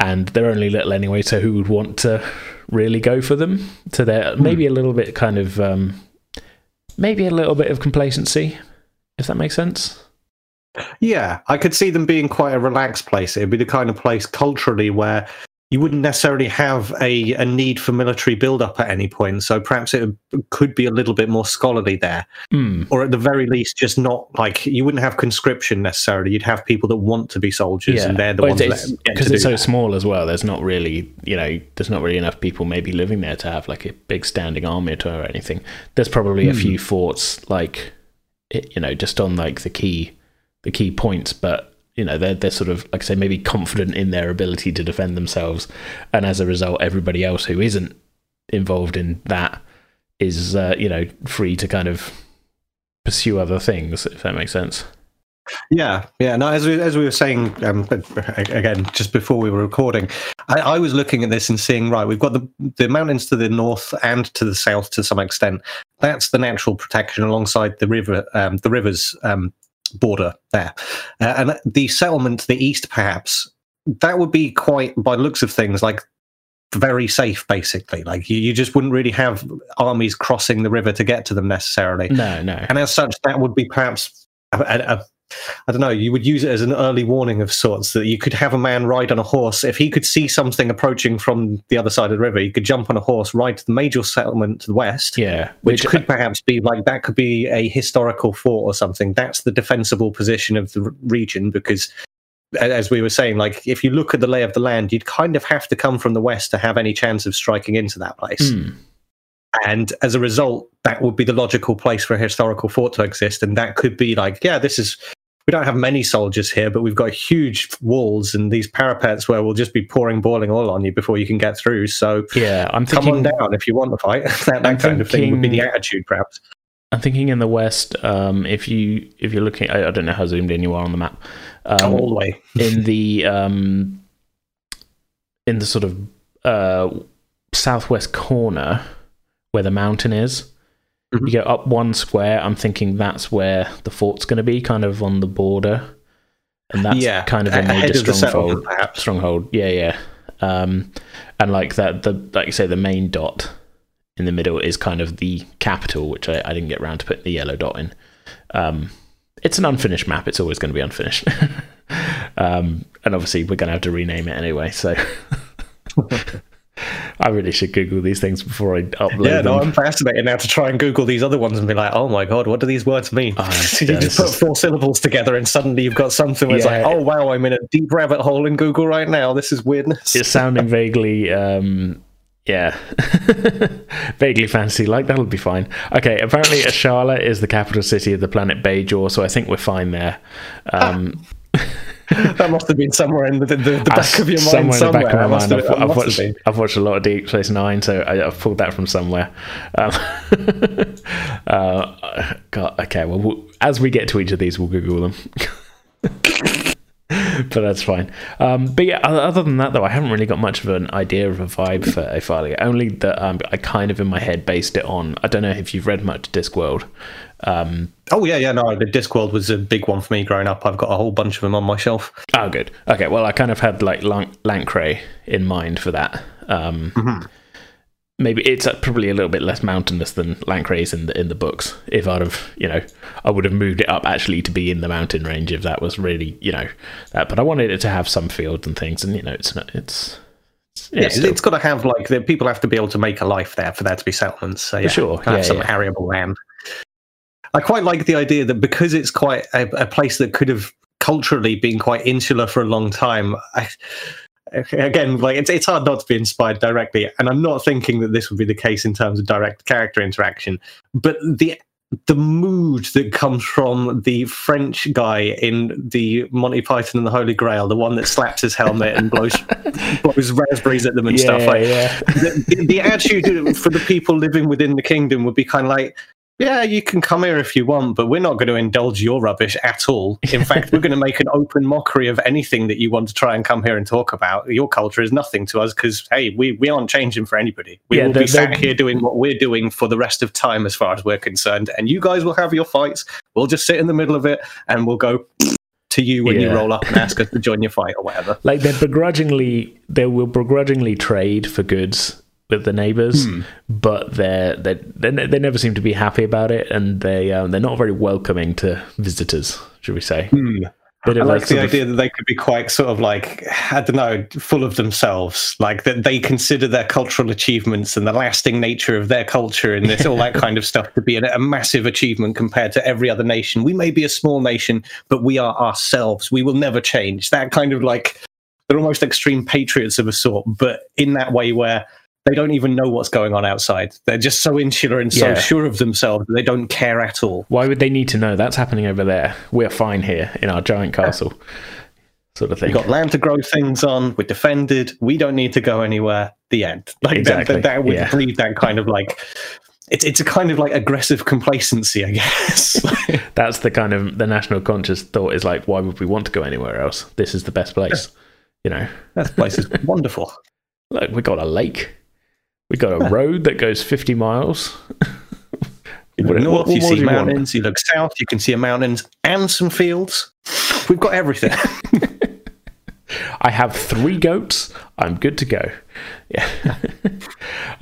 And they're only little anyway, so who would want to really go for them. to they're hmm. maybe a little bit kind of um, maybe a little bit of complacency, if that makes sense. Yeah, I could see them being quite a relaxed place. It'd be the kind of place culturally where you wouldn't necessarily have a, a need for military build-up at any point. So perhaps it could be a little bit more scholarly there, mm. or at the very least, just not like you wouldn't have conscription necessarily. You'd have people that want to be soldiers, yeah. and they're the well, ones because it's so that. small as well. There's not really, you know, there's not really enough people maybe living there to have like a big standing army or anything. There's probably mm. a hmm. few forts, like you know, just on like the key the key points, but you know they're they're sort of like I say maybe confident in their ability to defend themselves, and as a result, everybody else who isn't involved in that is uh, you know free to kind of pursue other things if that makes sense. Yeah, yeah. No, as we, as we were saying um, again just before we were recording, I, I, was looking at this and seeing right. We've got the the mountains to the north and to the south to some extent. That's the natural protection alongside the river, um, the rivers um, border there, uh, and the settlement to the east, perhaps that would be quite, by looks of things, like very safe basically. Like you, you just wouldn't really have armies crossing the river to get to them necessarily. No no. And as such that would be perhaps a, a, I don't know, you would use it as an early warning of sorts that you could have a man ride on a horse. If he could see something approaching from the other side of the river, he could jump on a horse, ride to the major settlement to the west. Yeah. Which, which could perhaps be like that could be a historical fort or something. That's the defensible position of the region because as we were saying, like if you look at the lay of the land, you'd kind of have to come from the west to have any chance of striking into that place. Mm. And as a result, that would be the logical place for a historical fort to exist. And that could be like, yeah, this is we don't have many soldiers here, but we've got huge walls and these parapets where we'll just be pouring boiling oil on you before you can get through. So yeah, I'm thinking, come on down if you want to fight. *laughs* that, that kind thinking, of thing would be the attitude, perhaps. I'm thinking in the west, um, if you if you're looking, I, I, don't know how zoomed in you are on the map. Um, all the way *laughs* in the um, in the sort of uh, southwest corner where the mountain is. Mm-hmm. You go up one square. I'm thinking that's where the fort's going to be, kind of on the border, and that's yeah, kind of a major stronghold. Stronghold, yeah, yeah. Um, and like that, the like you say, the main dot in the middle is kind of the capital, which I, I didn't get around to put the yellow dot in. Um, it's an unfinished map. It's always going to be unfinished, *laughs* um, and obviously we're going to have to rename it anyway. So. *laughs* I really should Google these things before I upload yeah, no, them. I'm fascinated now to try and Google these other ones and be like, oh my god, what do these words mean? Oh, *laughs* you just put four syllables together and suddenly you've got something where yeah. it's like, oh wow, I'm in a deep rabbit hole in Google right now. This is weirdness. It's sounding *laughs* vaguely um, yeah. *laughs* Vaguely fancy like that'll be fine. Okay, apparently Ashala is the capital city of the planet Bajor, so I think we're fine there. Um, *laughs* that must have been somewhere in the, the, the back of your mind. Somewhere, somewhere. in the back of my mind. Have, I've, I've, watched, I've, watched, a lot of Deep Space Nine, so I, have pulled that from somewhere. Um, *laughs* uh, God, okay, well, as we get to each of these, we'll Google them. *laughs* but that's fine. Um, but yeah, other than that, though, I haven't really got much of an idea of a vibe for Aephalia. Only that um, I kind of in my head based it on. I don't know if you've read much Discworld, um, oh yeah, yeah, no, the Discworld was a big one for me growing up. I've got a whole bunch of them on my shelf. Oh, good. Okay, well, I kind of had like Lancre in mind for that. Um, mm-hmm. Maybe it's probably a little bit less mountainous than Lancre's in the in the books. If I'd have, you know, I would have moved it up actually to be in the mountain range if that was really, you know, that. But I wanted it to have some fields and things, and you know, it's not, it's yeah, it's, it's got to have like the people have to be able to make a life there for there to be settlements. So yeah, for sure, have some yeah. arable land. I quite like the idea that because it's quite a, a place that could have culturally been quite insular for a long time. I, again, like it's it's hard not to be inspired directly, and I'm not thinking that this would be the case in terms of direct character interaction, but the the mood that comes from the French guy in the Monty Python and the Holy Grail, the one that slaps his helmet and blows *laughs* blows raspberries at them and yeah, stuff like yeah. the, the attitude for the people living within the kingdom would be kind of like, yeah, you can come here if you want, but we're not going to indulge your rubbish at all. In fact, we're going to make an *laughs* open mockery of anything that you want to try and come here and talk about. Your culture is nothing to us because, hey, we, we aren't changing for anybody. We yeah, will be sat here doing what we're doing for the rest of time, as far as we're concerned. And you guys will have your fights. We'll just sit in the middle of it and we'll go to you when yeah. you roll up and ask us to join your *laughs* fight or whatever. Like they're begrudgingly, they will begrudgingly trade for goods with the neighbors, hmm. but they're, they they they never seem to be happy about it, and they um, they're not very welcoming to visitors, should we say? Hmm. I like the idea of... that they could be quite sort of like I don't know, full of themselves, like that they consider their cultural achievements and the lasting nature of their culture and this all that kind of stuff to be a, a massive achievement compared to every other nation. We may be a small nation, but we are ourselves. We will never change. That kind of like they're almost extreme patriots of a sort, but in that way where they don't even know what's going on outside. They're just so insular and so Yeah. sure of themselves that they don't care at all. Why would they need to know? That's happening over there. We're fine here in our giant castle, sort of thing. We've got land to grow things on. We're defended. We don't need to go anywhere. The end. Like Exactly, that, that, that would yeah. breed that kind of like. It's it's a kind of like aggressive complacency, I guess. *laughs* *laughs* That's the kind of the national conscious thought is like, why would we want to go anywhere else? This is the best place. You know, that place is *laughs* wonderful. look, we've got a lake, we got a *laughs* road that goes fifty miles. You look What- north, what- you see do you want? mountains. You look south, you can see mountains and some fields. We've got everything. *laughs* *laughs* I have three goats. I'm good to go. Yeah.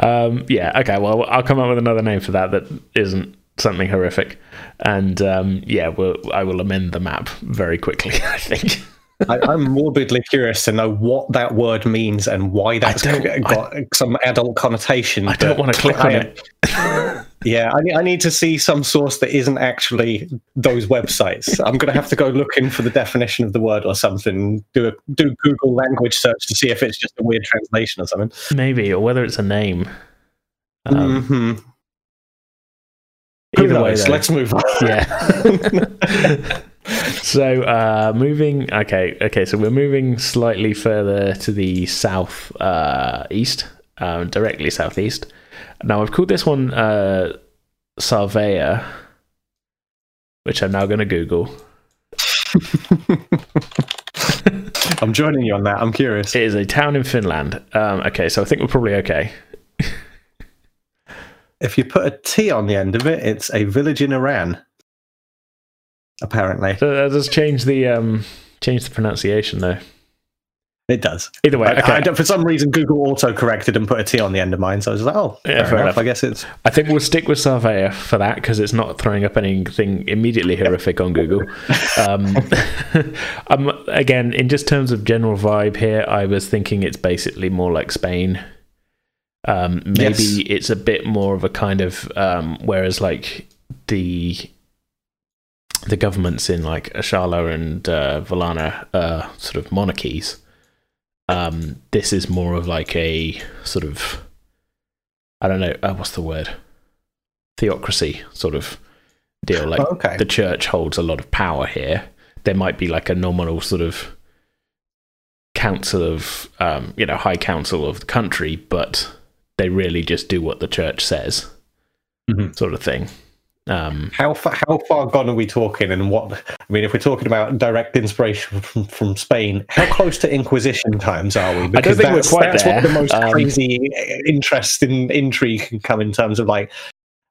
um, yeah. Okay. Well, I'll come up with another name for that that isn't something horrific, and um, yeah, we'll, I will amend the map very quickly. I think. I, I'm morbidly curious to know what that word means and why that's got some adult connotation. I don't want to click on I- it. *laughs* Yeah, I need, I need to see some source that isn't actually those websites. I'm going to have to go looking for the definition of the word or something. Do a do Google language search to see if it's just a weird translation or something. Maybe, or whether it's a name. Um, hmm either way, though. Let's move on. yeah. *laughs* *laughs* *laughs* so uh, moving. Okay. Okay. So we're moving slightly further to the south uh, east, um, directly southeast. Now I've called this one uh, Sarvea, which I'm now going to Google. *laughs* I'm joining you on that. I'm curious. It is a town in Finland. Um, okay, so I think we're probably okay. If you put a T on the end of it, it's a village in Iran. Apparently, So that does change the um, change the pronunciation though. it does. Either way, I, okay. I don't, for some reason, Google auto corrected and put a T on the end of mine. So I was like, oh, Yeah, fair, fair enough. enough. I guess it's I think we'll stick with Sarvea for that because it's not throwing up anything immediately horrific on Google. *laughs* Um, *laughs* um, again, in just terms of general vibe here, I was thinking it's basically more like Spain. Um, maybe Yes. it's a bit more of a kind of um, whereas like the the governments in like Ashala and uh, Valana are sort of monarchies. Um, this is more of like a sort of I don't know uh, what's the word theocracy sort of deal. Like Oh, okay. the church holds a lot of power here. There might be like a nominal sort of council of um, you know high council of the country, but they really just do what the church says, Mhm. sort of thing. Um, How far, how far gone are we talking, and what? I mean, if we're talking about direct inspiration *laughs* from, from Spain, how close to Inquisition times are we? don't think we're that's, quite that's what there. the most Um, crazy, interesting intrigue can come in terms of like.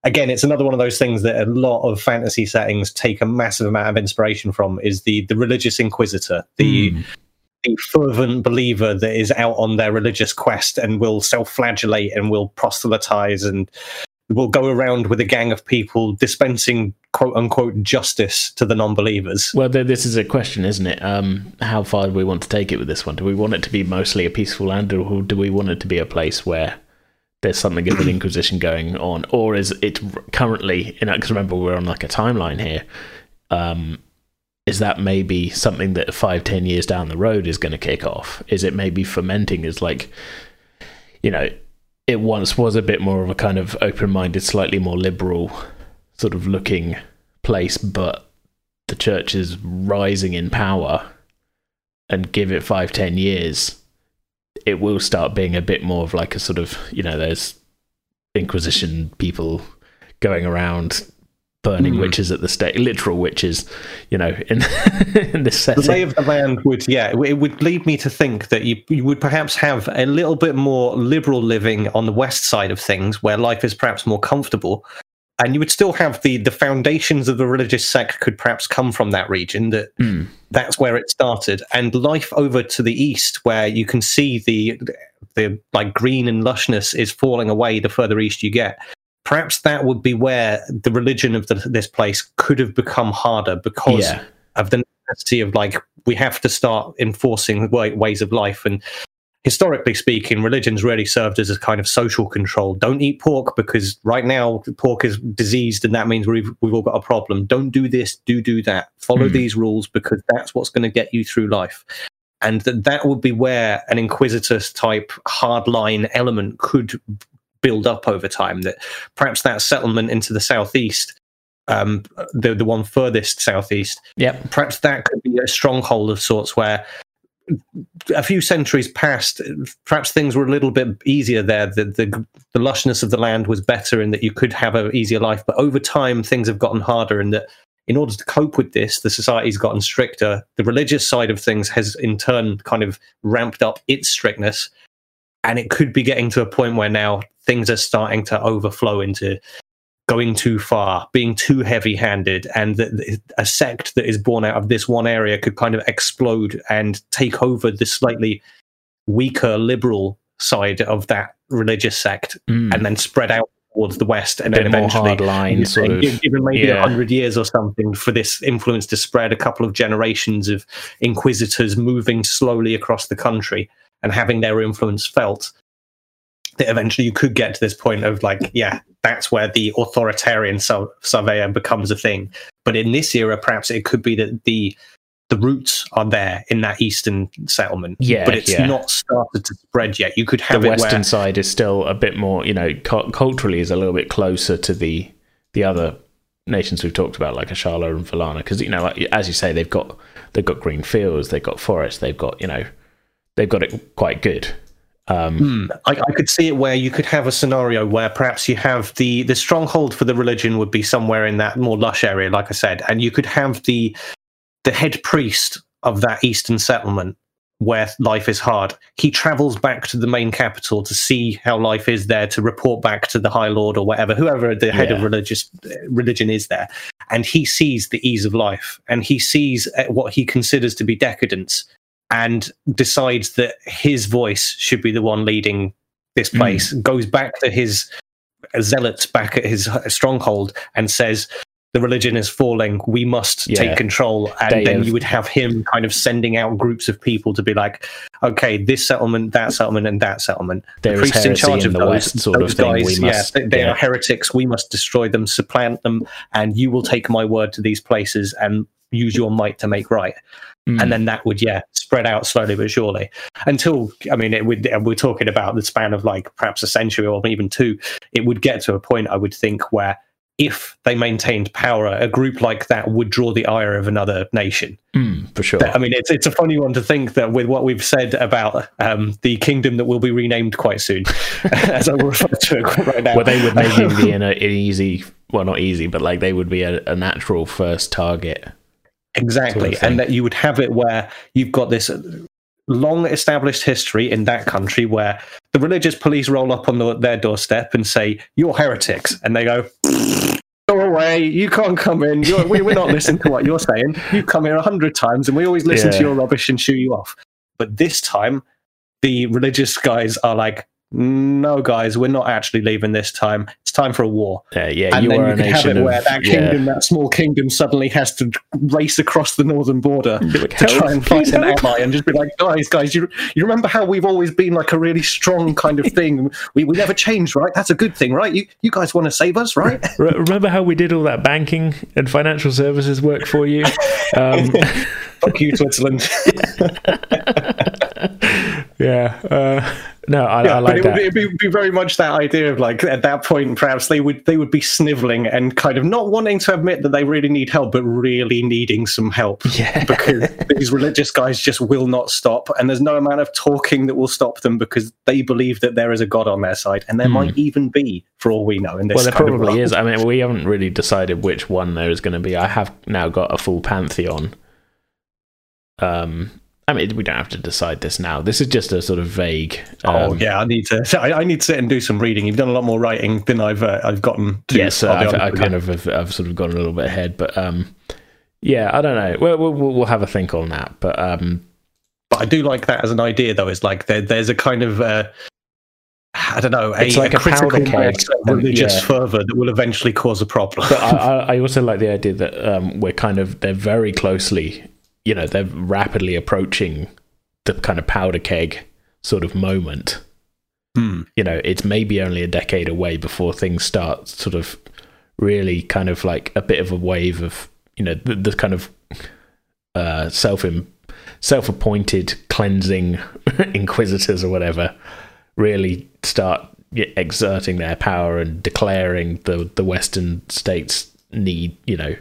Again, it's another one of those things that a lot of fantasy settings take a massive amount of inspiration from. Is the the religious inquisitor, the the fervent believer that is out on their religious quest and will self-flagellate and will proselytize and will go around with a gang of people dispensing quote unquote justice to the non-believers. Well, th- this is a question, isn't it? Um, how far do we want to take it with this one? Do we want it to be mostly a peaceful land, or do we want it to be a place where there's something of an inquisition going on, or is it currently? Because remember, we're on like a timeline here. Um, is that maybe something that five, ten years down the road is going to kick off? Is it maybe fermenting Is like, you know, it once was a bit more of a kind of open-minded, slightly more liberal sort of looking place, but the church is rising in power and give it five, ten years, it will start being a bit more of like a sort of, you know, there's Inquisition people going around burning Hmm. witches at the stake, literal witches, you know, in *laughs* in this setting. The lay of the land would, yeah, it would lead me to think that you, you would perhaps have a little bit more liberal living on the west side of things, where life is perhaps more comfortable, and you would still have the the foundations of the religious sect could perhaps come from that region. That Hmm. that's where it started, and life over to the east, where you can see the the like green and lushness is falling away the further east you get. Perhaps that would be where the religion of the, this place could have become harder because Yeah. of the necessity of like we have to start enforcing ways of life. And historically speaking religion's really served as a kind of social control. Don't eat pork because right now pork is diseased and that means we've, we've all got a problem. Don't do this do do that. Follow Hmm. these rules because that's what's going to get you through life. And that that would be where an inquisitus type hardline element could build up over time. That perhaps that settlement into the southeast, um, the the one furthest southeast, Yep. perhaps that could be a stronghold of sorts where a few centuries past, perhaps things were a little bit easier there. The, the the lushness of the land was better, and that you could have an easier life. But over time, things have gotten harder, and that in order to cope with this, the society's gotten stricter. The religious side of things has, in turn, kind of ramped up its strictness, and it could be getting to a point where now things are starting to overflow into going too far, being too heavy handed, and that a sect that is born out of this one area could kind of explode and take over the slightly weaker liberal side of that religious sect Mm. and then spread out towards the west and then eventually line sort of. give- given maybe a yeah. hundred years or something for this influence to spread a couple of generations of inquisitors moving slowly across the country and having their influence felt that eventually you could get to this point of like yeah that's where the authoritarian sur- Sarvea becomes a thing but in this era perhaps it could be that the the roots are there in that eastern settlement Yeah, but it's yeah. not started to spread yet you could have it The western where side is still a bit more, you know, cu- culturally is a little bit closer to the the other nations we've talked about, like Ashala and Valana, because you know, like, as you say, they've got they've got green fields, they've got forests, they've got you know, they've got it quite good. Um, Hmm. I, I could see it where you could have a scenario where perhaps you have the the stronghold for the religion would be somewhere in that more lush area, like I said, and you could have the the head priest of that eastern settlement where life is hard. He travels back to the main capital to see how life is there, to report back to the High Lord or whatever, whoever the head of religious religion is there, and he sees the ease of life, and he sees uh, what he considers to be decadence, and decides that his voice should be the one leading this Mm. place. Goes back to his zealots back at his stronghold and says. The religion is falling. We must Yeah. take control, and Day then of- you would have him kind of sending out groups of people to be like, okay, this settlement, that settlement, and that settlement. There the is priests in charge in of the those, West sort of those thing. We guys, must- yeah, they, they yeah. are heretics. We must destroy them, supplant them, and you will take my word to these places and use your might to make right. Mm, And then that would, yeah, spread out slowly but surely until, I mean, it would, we're talking about the span of like perhaps a century or even two. It would get to a point, I would think, where if they maintained power, a group like that would draw the ire of another nation. mm, for sure. I mean, it's it's a funny one to think that with what we've said about um, the kingdom that will be renamed quite soon, *laughs* as I will refer to it right now. Well, they would *laughs* maybe be in an easy, well, not easy, but like they would be a, a natural first target. Exactly, sort of and that you would have it where you've got this long established history in that country where the religious police roll up on the, their doorstep and say you're heretics, and they go. Go away! You can't come in. You're, we, we're not listening to what you're saying. You come here a hundred times, and we always listen Yeah. to your rubbish and shoo you off. But this time, the religious guys are like, "No, guys, we're not actually leaving this time. It's time for a war." Yeah, yeah, and you then you a could have it of where that yeah. kingdom, that small kingdom, suddenly has to race across the northern border *laughs* like, to "Help, try and find please an help." ally and just be like, guys, guys, you you remember how we've always been like a really strong kind of thing? We we never changed, right? That's a good thing, right? You you guys want to save us, right? *laughs* Re- Remember how we did all that banking and financial services work for you? *laughs* Um, Fuck you, Switzerland. Yeah. Uh, no, I, Yeah, I like it that. would be, it'd be very much that idea of like at that point, perhaps they would they would be sniveling and kind of not wanting to admit that they really need help, but really needing some help *laughs* yeah. because these religious guys just will not stop, and there's no amount of talking that will stop them because they believe that there is a god on their side, and there might even be, for all we know, in this. Well, there probably is. I mean, we haven't really decided which one there is going to be. I have now got a full pantheon. Um, I mean, we don't have to decide this now. This is just a sort of vague. Um, Oh yeah, I need to. *laughs* I, I need to sit and do some reading. You've done a lot more writing than I've uh, I've gotten. to. Yes, I'll be I've, I kind of have, I've sort of gone a little bit ahead, but um, yeah, I don't know. We'll, we'll we'll have a think on that, but um, But I do like that as an idea, though. It's like there, there's a kind of. Uh, I don't know. A, It's like a critical powder keg, mass religious yeah. fervor that will eventually cause a problem. but I, I *laughs* I also like the idea that um, we're kind of they're very closely, you know, they're rapidly approaching the kind of powder keg sort of moment. Hmm. You know, it's maybe only a decade away before things start sort of really kind of like a bit of a wave of you know the, the kind of uh, self self-appointed cleansing *laughs* inquisitors or whatever really start exerting their power and declaring the the Western states need you know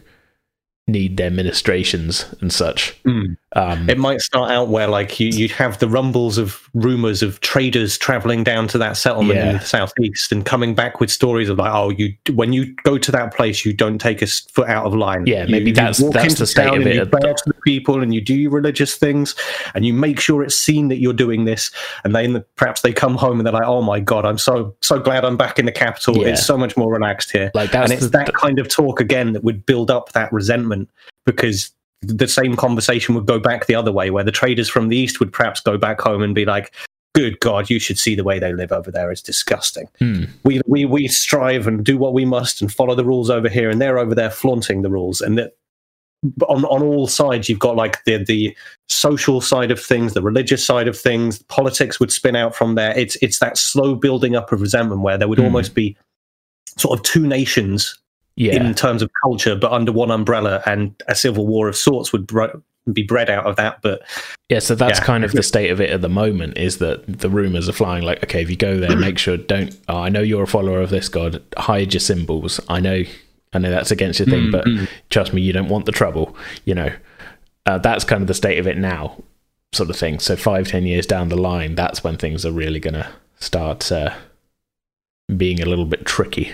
need their ministrations and such. Mm. Um, it might start out where, like, you you have the rumbles of rumors of traders traveling down to that settlement yeah. in the southeast and coming back with stories of like, oh, you when you go to that place, you don't take a foot out of line. Yeah, maybe that's you that's the state of it. You pray to the people and you do your religious things and you make sure it's seen that you're doing this. And then perhaps they come home and they're like, oh my god, I'm so so glad I'm back in the capital. Yeah. It's so much more relaxed here. Like and it's the, that kind of talk again that would build up that resentment because the same conversation would go back the other way, where the traders from the east would perhaps go back home and be like, "Good God, you should see the way they live over there. It's disgusting. Hmm. We we we strive and do what we must and follow the rules over here, and they're over there flaunting the rules. And that on on all sides, you've got like the the social side of things, the religious side of things. Politics would spin out from there. It's it's that slow building up of resentment where there would hmm. almost be sort of two nations yeah. in terms of culture, but under one umbrella, and a civil war of sorts would be bred out of that. But yeah, so that's yeah. kind of the state of it at the moment. Is that the rumors are flying? Like, okay, if you go there, *clears throat* make sure don't. Oh, I know you're a follower of this god. Hide your symbols. I know, I know that's against your thing, mm-hmm. but trust me, you don't want the trouble. You know, uh, that's kind of the state of it now, sort of thing. So five, ten years down the line, that's when things are really going to start. Uh, being a little bit tricky.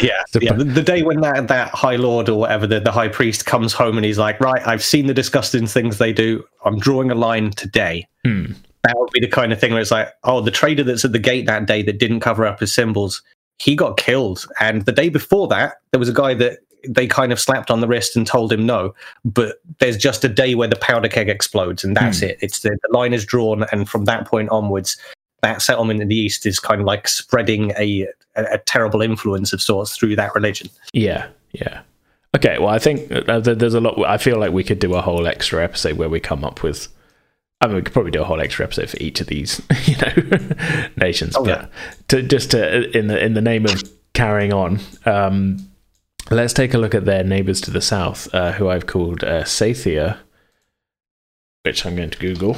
yeah, *laughs* so, yeah. The, the, day when that that high lord or whatever the, the high priest comes home and he's like, right, I've seen the disgusting things they do. I'm drawing a line today. Hmm. That would be the kind of thing where it's like, oh, the trader that's at the gate that day that didn't cover up his symbols, he got killed. And the day before that, there was a guy that they kind of slapped on the wrist and told him no. But there's just a day where the powder keg explodes, and that's hmm. it. It's the, the line is drawn, and from that point onwards, that settlement in the east is kind of like spreading a, a, a terrible influence of sorts through that religion. Yeah, yeah. Okay, well, I think uh, there's a lot. I feel like we could do a whole extra episode where we come up with. I mean, we could probably do a whole extra episode for each of these, *laughs* you know, nations. Oh, but yeah. to, just to in the in the name of carrying on, um, let's take a look at their neighbours to the south, uh, who I've called uh, Scythia, which I'm going to Google.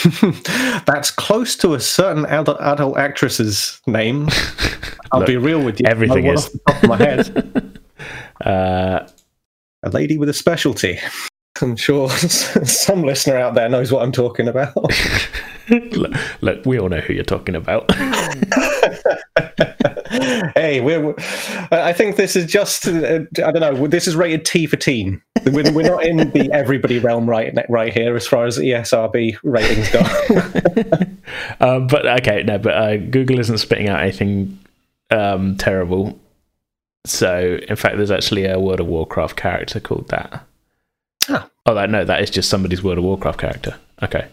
*laughs* That's close to a certain adult, adult actress's name. *laughs* I'll Look, be real with you. Everything is off the top of my head. *laughs* uh, a lady with a specialty. I'm sure some listener out there knows what I'm talking about. look, look, we all know who you're talking about. Hey, we're. I think this is just. Uh, I don't know. This is rated T for teen. We're, we're not in the everybody realm right right here as far as ESRB ratings go. um, *laughs* but okay, no, but uh, Google isn't spitting out anything um, terrible. So, in fact, there's actually a World of Warcraft character called that. Oh, oh that no, that is just somebody's World of Warcraft character. Okay.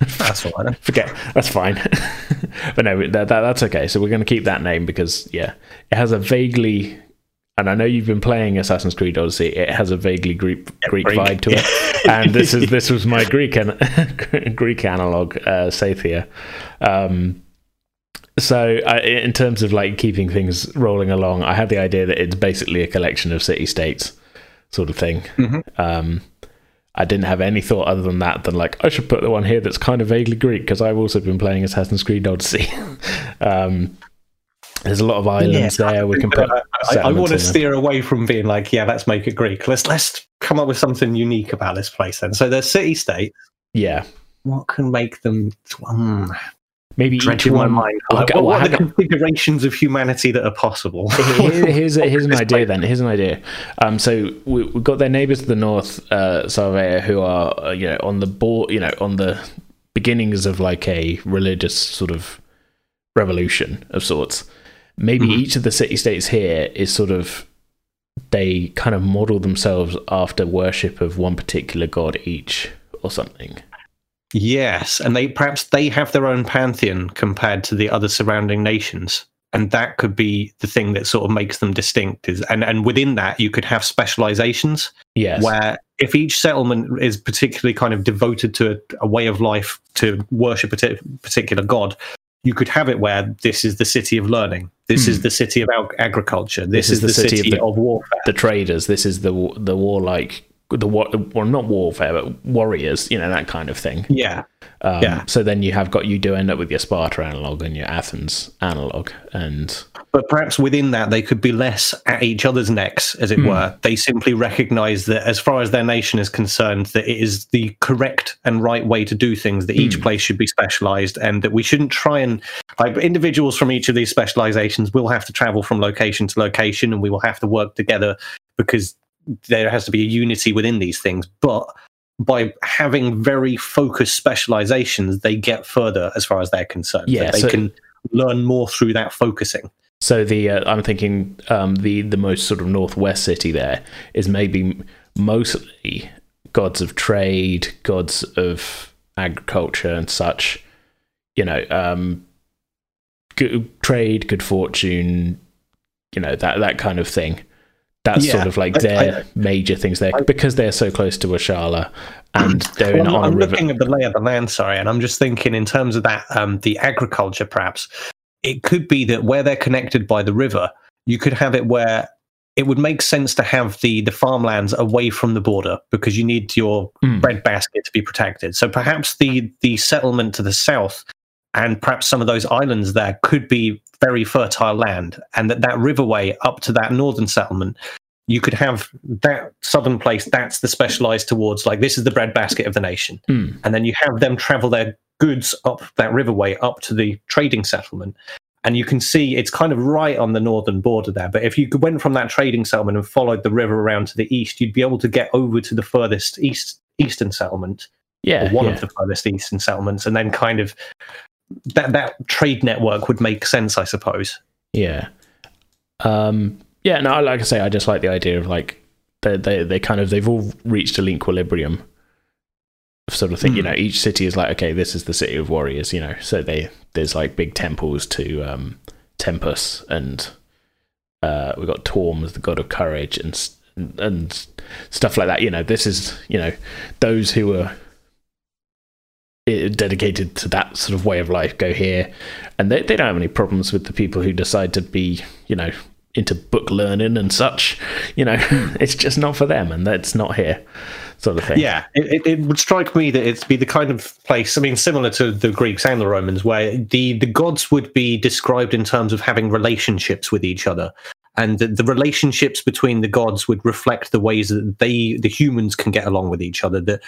That's fine. Forget. That's fine. *laughs* but no, that, that, that's okay. So we're going to keep that name because yeah, it has a vaguely. And I know you've been playing Assassin's Creed Odyssey. It has a vaguely Greek Greek, Greek. vibe to it, *laughs* and this is this was my Greek an, *laughs* Greek analog, uh, Scythia. Um, so uh, in terms of like keeping things rolling along, I had the idea that it's basically a collection of city states, sort of thing. Mm-hmm. Um, I didn't have any thought other than that than like I should put the one here that's kind of vaguely Greek because I've also been playing Assassin's Creed Odyssey. *laughs* um, there's a lot of islands yeah, there. We can put. I, I want to steer away from being like, yeah, let's make it Greek. Let's let's come up with something unique about this place. Then, so there's city states. Yeah. What can make them? Um, maybe each one. Mind. Like, okay, what, are the configurations of humanity that are possible? Here, *laughs* here's a, here's an idea. Then here's an idea. Um, so we, have got their neighbours to the north, uh, Sarvea, who are uh, you know on the board, you know, on the beginnings of like a religious sort of revolution of sorts. Maybe mm-hmm. each of the city states here is sort of they kind of model themselves after worship of one particular god each or something. Yes, and they perhaps they have their own pantheon compared to the other surrounding nations, and that could be the thing that sort of makes them distinct. Is and and within that you could have specializations. Yes, where if each settlement is particularly kind of devoted to a, a way of life to worship a particular god, you could have it where this is the city of learning, this is hmm. the city of agriculture, this, this is, is, the, city, city of, the, of, warfare, the traders, this is the the warlike the war, well, not warfare, but warriors, you know, that kind of thing. Yeah. Um, Yeah. So then you have got you do end up with your Sparta analog and your Athens analog, and But perhaps within that, they could be less at each other's necks, as it were. They simply recognize that, as far as their nation is concerned, that it is the correct and right way to do things, that each place should be specialized, and that we shouldn't try and, like, individuals from each of these specializations will have to travel from location to location, and we will have to work together because there has to be a unity within these things. But by having very focused specializations, they get further as far as they're concerned. Yeah, they so- can learn more through that focusing. So the uh, I'm thinking um, the the most sort of northwest city there is maybe mostly gods of trade, gods of agriculture and such. You know, um, good trade, good fortune. You know that that kind of thing. That's Yeah, sort of like their I- major things there because they're so close to Ashala and *clears throat* they're in Well, on I'm looking at the lay of the land, sorry, and I'm just thinking in terms of that, um, the agriculture, perhaps it could be that where they're connected by the river, you could have it where it would make sense to have the the farmlands away from the border because you need your Mm. bread basket to be protected. So perhaps the the settlement to the south and perhaps some of those islands there could be very fertile land, and that that riverway up to that northern settlement you could have that southern place that's the specialized towards like this is the breadbasket of the nation Hmm. and then you have them travel their goods up that riverway up to the trading settlement and you can see it's kind of right on the northern border there but if you went from that trading settlement and followed the river around to the east you'd be able to get over to the furthest east eastern settlement yeah, or one yeah. of the furthest eastern settlements and then kind of that that trade network would make sense i suppose Yeah. Um, yeah, no, like I say, I just like the idea of like they they they kind of they've all reached an equilibrium sort of thing. You Hmm. know, each city is like, okay, this is the city of warriors. You know, so they there's like big temples to um, Tempus, and uh, we've got Torm as the god of courage, and and stuff like that. You know, this is you know those who are dedicated to that sort of way of life go here and they, they don't have any problems with the people who decide to be you know into book learning and such you know *laughs* it's just not for them and that's not here sort of thing Yeah, it, it, would strike me that it'd be the kind of place, I mean, similar to the Greeks and the Romans, where the, the gods would be described in terms of having relationships with each other. And the, the relationships between the gods would reflect the ways that they, the humans, can get along with each other. That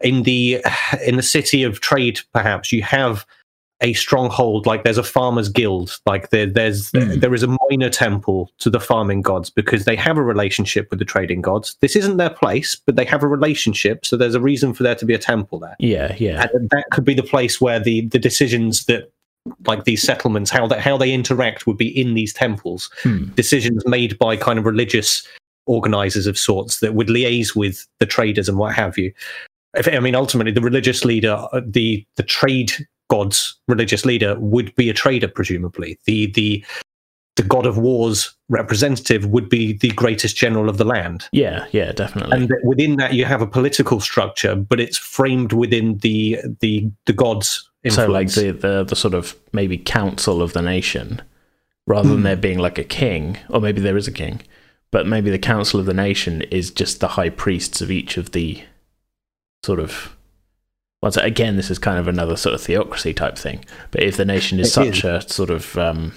in the in the city of trade, perhaps you have a stronghold like there's a farmers guild like there, there's Mm. there is a minor temple to the farming gods because they have a relationship with the trading gods. This isn't their place but they have a relationship so there's a reason for there to be a temple there. Yeah yeah. And that could be the place where the the decisions that like these settlements how that how they interact would be in these temples. Hmm. decisions made by kind of religious organizers of sorts that would liaise with the traders and what have you if, i mean ultimately the religious leader uh, the the trade god's religious leader would be a trader presumably. The the the god of war's representative would be the greatest general of the land. Yeah yeah definitely. And within that you have a political structure but it's framed within the the the gods so like the, the the sort of maybe council of the nation rather than Hmm. there being like a king or maybe there is a king but maybe the council of the nation is just the high priests of each of the sort of once again this is kind of another sort of theocracy type thing but if the nation is It such is. a sort of um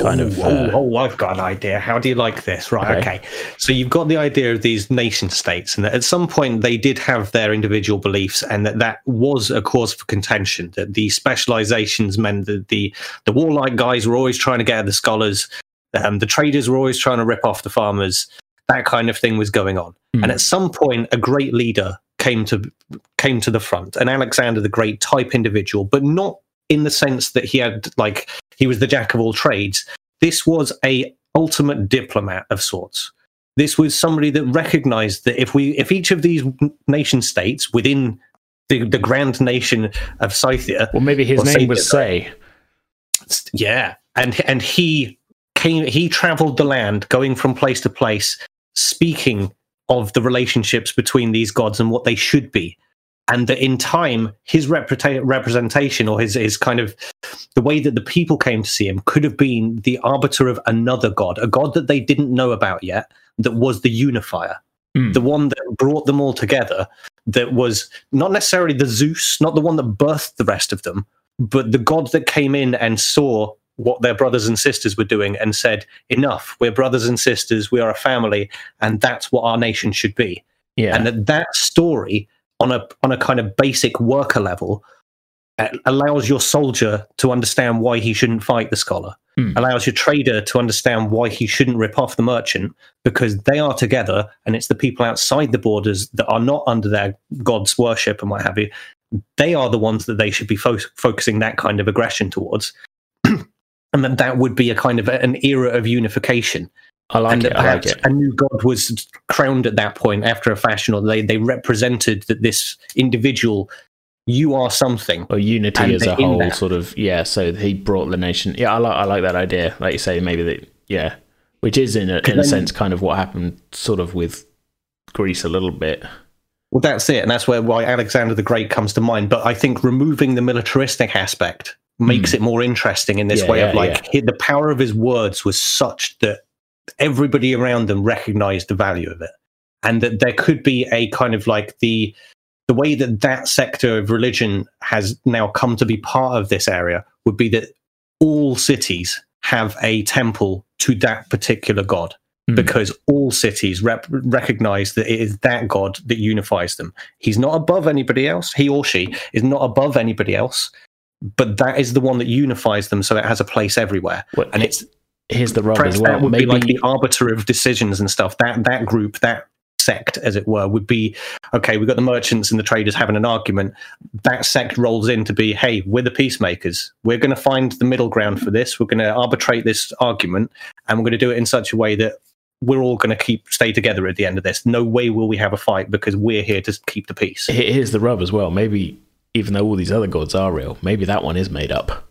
kind oh, of, oh, uh, oh, I've got an idea. How do you like this? Right, Okay. okay. So you've got the idea of these nation states, and that at some point they did have their individual beliefs, and that that was a cause for contention. That the specializations meant that the the warlike guys were always trying to get at the scholars, um, the traders were always trying to rip off the farmers. That kind of thing was going on, Hmm. and at some point, a great leader came to came to the front, an Alexander the Great type individual, but not in the sense that he had like he was the jack of all trades. This was a ultimate diplomat of sorts. This was somebody that recognized that if we if each of these nation states within the, the grand nation of Scythia, well maybe his name was say yeah, and and he came he traveled the land going from place to place speaking of the relationships between these gods and what they should be and that in time his representation or his his kind of the way that the people came to see him could have been the arbiter of another god, a god that they didn't know about yet, that was the unifier, Hmm. the one that brought them all together, that was not necessarily the Zeus, not the one that birthed the rest of them, but the god that came in and saw what their brothers and sisters were doing and said, Enough, we're brothers and sisters, we are a family, and that's what our nation should be. Yeah. and that that story on a on a kind of basic worker level uh, allows your soldier to understand why he shouldn't fight the scholar. Hmm. allows your trader to understand why he shouldn't rip off the merchant because they are together and it's the people outside the borders that are not under their god's worship and what have you. They are the ones that they should be fo- focusing that kind of aggression towards and that that would be a kind of a- an era of unification I like and it. that I like it. a new god was crowned at that point after a fashion, or they they represented that this individual, you are something. Or unity as a whole, that. sort of. Yeah. So he brought the nation. Yeah, I like. I like that idea. Like you say, maybe that. Yeah, which is in a, in a then- sense kind of what happened, sort of with Greece a little bit. Well, that's it, and that's where why Alexander the Great comes to mind. But I think removing the militaristic aspect makes it more interesting in this. Yeah, way of yeah, like he- the power of his words was such that everybody around them recognized the value of it, and that there could be a kind of like the the way that that sector of religion has now come to be part of this area would be that all cities have a temple to that particular god Hmm. because all cities rep- recognize that it is that god that unifies them. He's not above anybody else. He or she is not above anybody else but that is the one that unifies them so it has a place everywhere Well, and it's Here's the rub as well. that would Maybe be like the arbiter of decisions and stuff. That that group, that sect, as it were, would be okay. We've got the merchants and the traders having an argument. That sect rolls in to be, hey, we're the peacemakers. We're going to find the middle ground for this. We're going to arbitrate this argument, and we're going to do it in such a way that we're all going to keep stay together at the end of this. No way will we have a fight because we're here to keep the peace. Here- here's the rub as well. Maybe even though all these other gods are real, maybe that one is made up.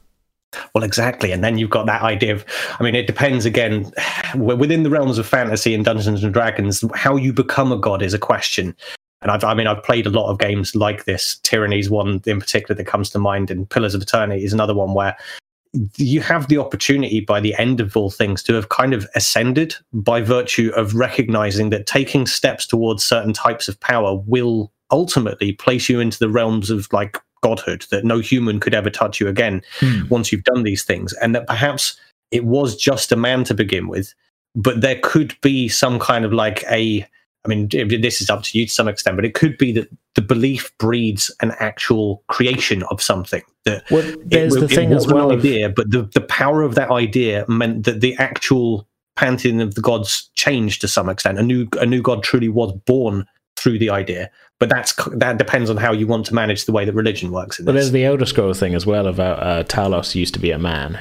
Well, exactly. And then you've got that idea of, I mean, it depends again, within the realms of fantasy and Dungeons and Dragons, how you become a god is a question. And I've, I mean, I've played a lot of games like this. Tyranny's one in particular that comes to mind, and Pillars of Eternity is another one where you have the opportunity by the end of all things to have kind of ascended by virtue of recognizing that taking steps towards certain types of power will ultimately place you into the realms of like godhood that no human could ever touch you again hmm. once you've done these things and that perhaps it was just a man to begin with but there could be some kind of like a i mean this is up to you to some extent but it could be that the belief breeds an actual creation of something that Well, there's it, the it thing as was an well. idea but the, the power of that idea meant that the actual pantheon of the gods changed to some extent a new a new god truly was born through the idea but that's that depends on how you want to manage the way that religion works in But there's the Elder Scrolls thing as well about uh, Talos used to be a man.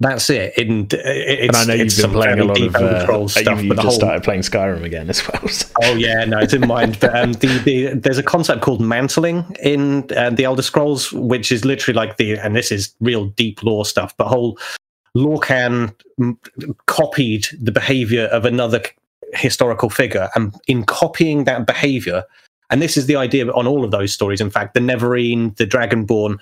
That's it. And, it's, And I know you've been playing a lot of Elder uh, Scrolls you- stuff, you but just whole started playing Skyrim again as well. so- *laughs* Oh yeah, no, it's in mind. But um, the, the there's a concept called mantling in uh, the Elder Scrolls, which is literally like the and this is real deep lore stuff. But whole Lorkhan m- copied the behavior of another historical figure, and in copying that behavior, and this is the idea on all of those stories. In fact, the Nerevarine, the Dragonborn.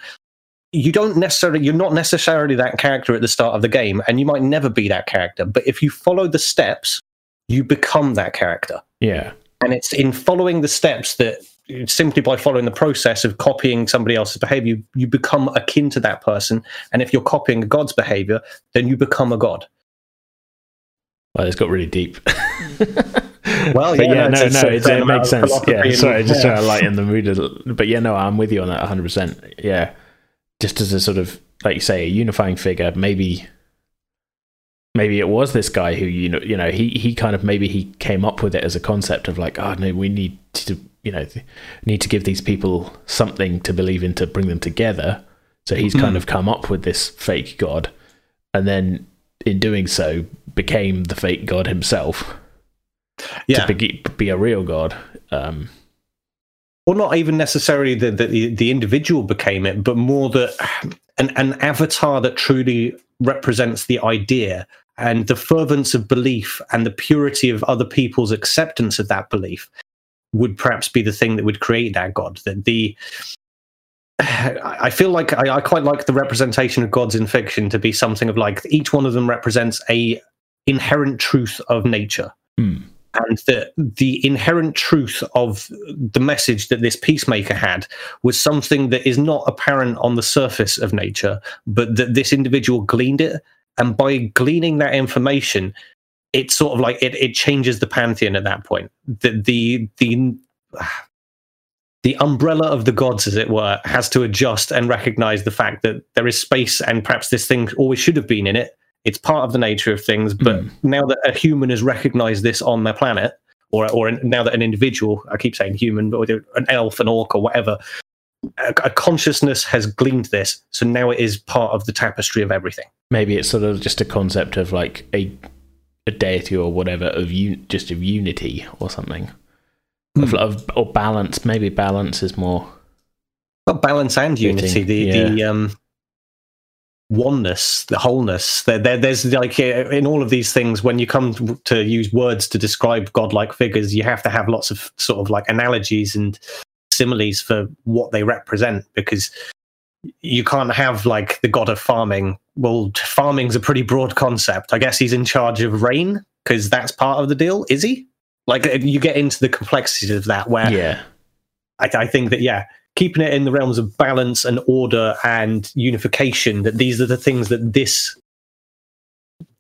You don't necessarily, you're not necessarily that character at the start of the game, and you might never be that character. But if you follow the steps, you become that character yeah. and it's in following the steps that simply by following the process of copying somebody else's behavior you, you become akin to that person and if you're copying a god's behavior then you become a god Well, it's got really deep. *laughs* *laughs* Well, But yeah, no, no, no, it, it makes sense. Yeah, sorry, just yeah. trying to lighten the mood a little. *laughs* But yeah, no, I'm with you on that 100. percent Yeah, just as a sort of like you say, a unifying figure. Maybe, maybe it was this guy who you know, you know, he he kind of maybe he came up with it as a concept of like, oh no, we need to, you know, need to give these people something to believe in to bring them together. So he's kind Mm. of come up with this fake god, and then in doing so, became the fake god himself yeah to be, be a real god. Um, or not even necessarily that the, the individual became it but more that an, an avatar that truly represents the idea and the fervence of belief and the purity of other people's acceptance of that belief would perhaps be the thing that would create that god that the I feel like I, I, quite like the representation of gods in fiction to be something of like each one of them represents a inherent truth of nature. Mm. And the the inherent truth of the message that this peacemaker had was something that is not apparent on the surface of nature, but that this individual gleaned it, and by gleaning that information, it's sort of like it, it changes the pantheon at that point. The the the the umbrella of the gods, as it were, has to adjust and recognize the fact that there is space and perhaps this thing always should have been in it. It's part of the nature of things, but mm. now that a human has recognized this on their planet, or or now that an individual, I keep saying human, but an elf, an orc, or whatever, a, a consciousness has gleaned this, so now it is part of the tapestry of everything. Maybe it's sort of just a concept of like a a deity or whatever of un- just of unity or something mm. of, of, or balance. Maybe balance is more. Well, balance and unity. The yeah. the um, oneness, the wholeness. There, there, there's like uh, in all of these things, when you come to, to use words to describe godlike figures, you have to have lots of sort of like analogies and similes for what they represent because you can't have like the god of farming. Well, farming's a pretty broad concept. I guess he's in charge of rain because that's part of the deal. Is he? Like uh, you get into the complexities of that, where yeah, I, I think that yeah, keeping it in the realms of balance and order and unification. That these are the things that this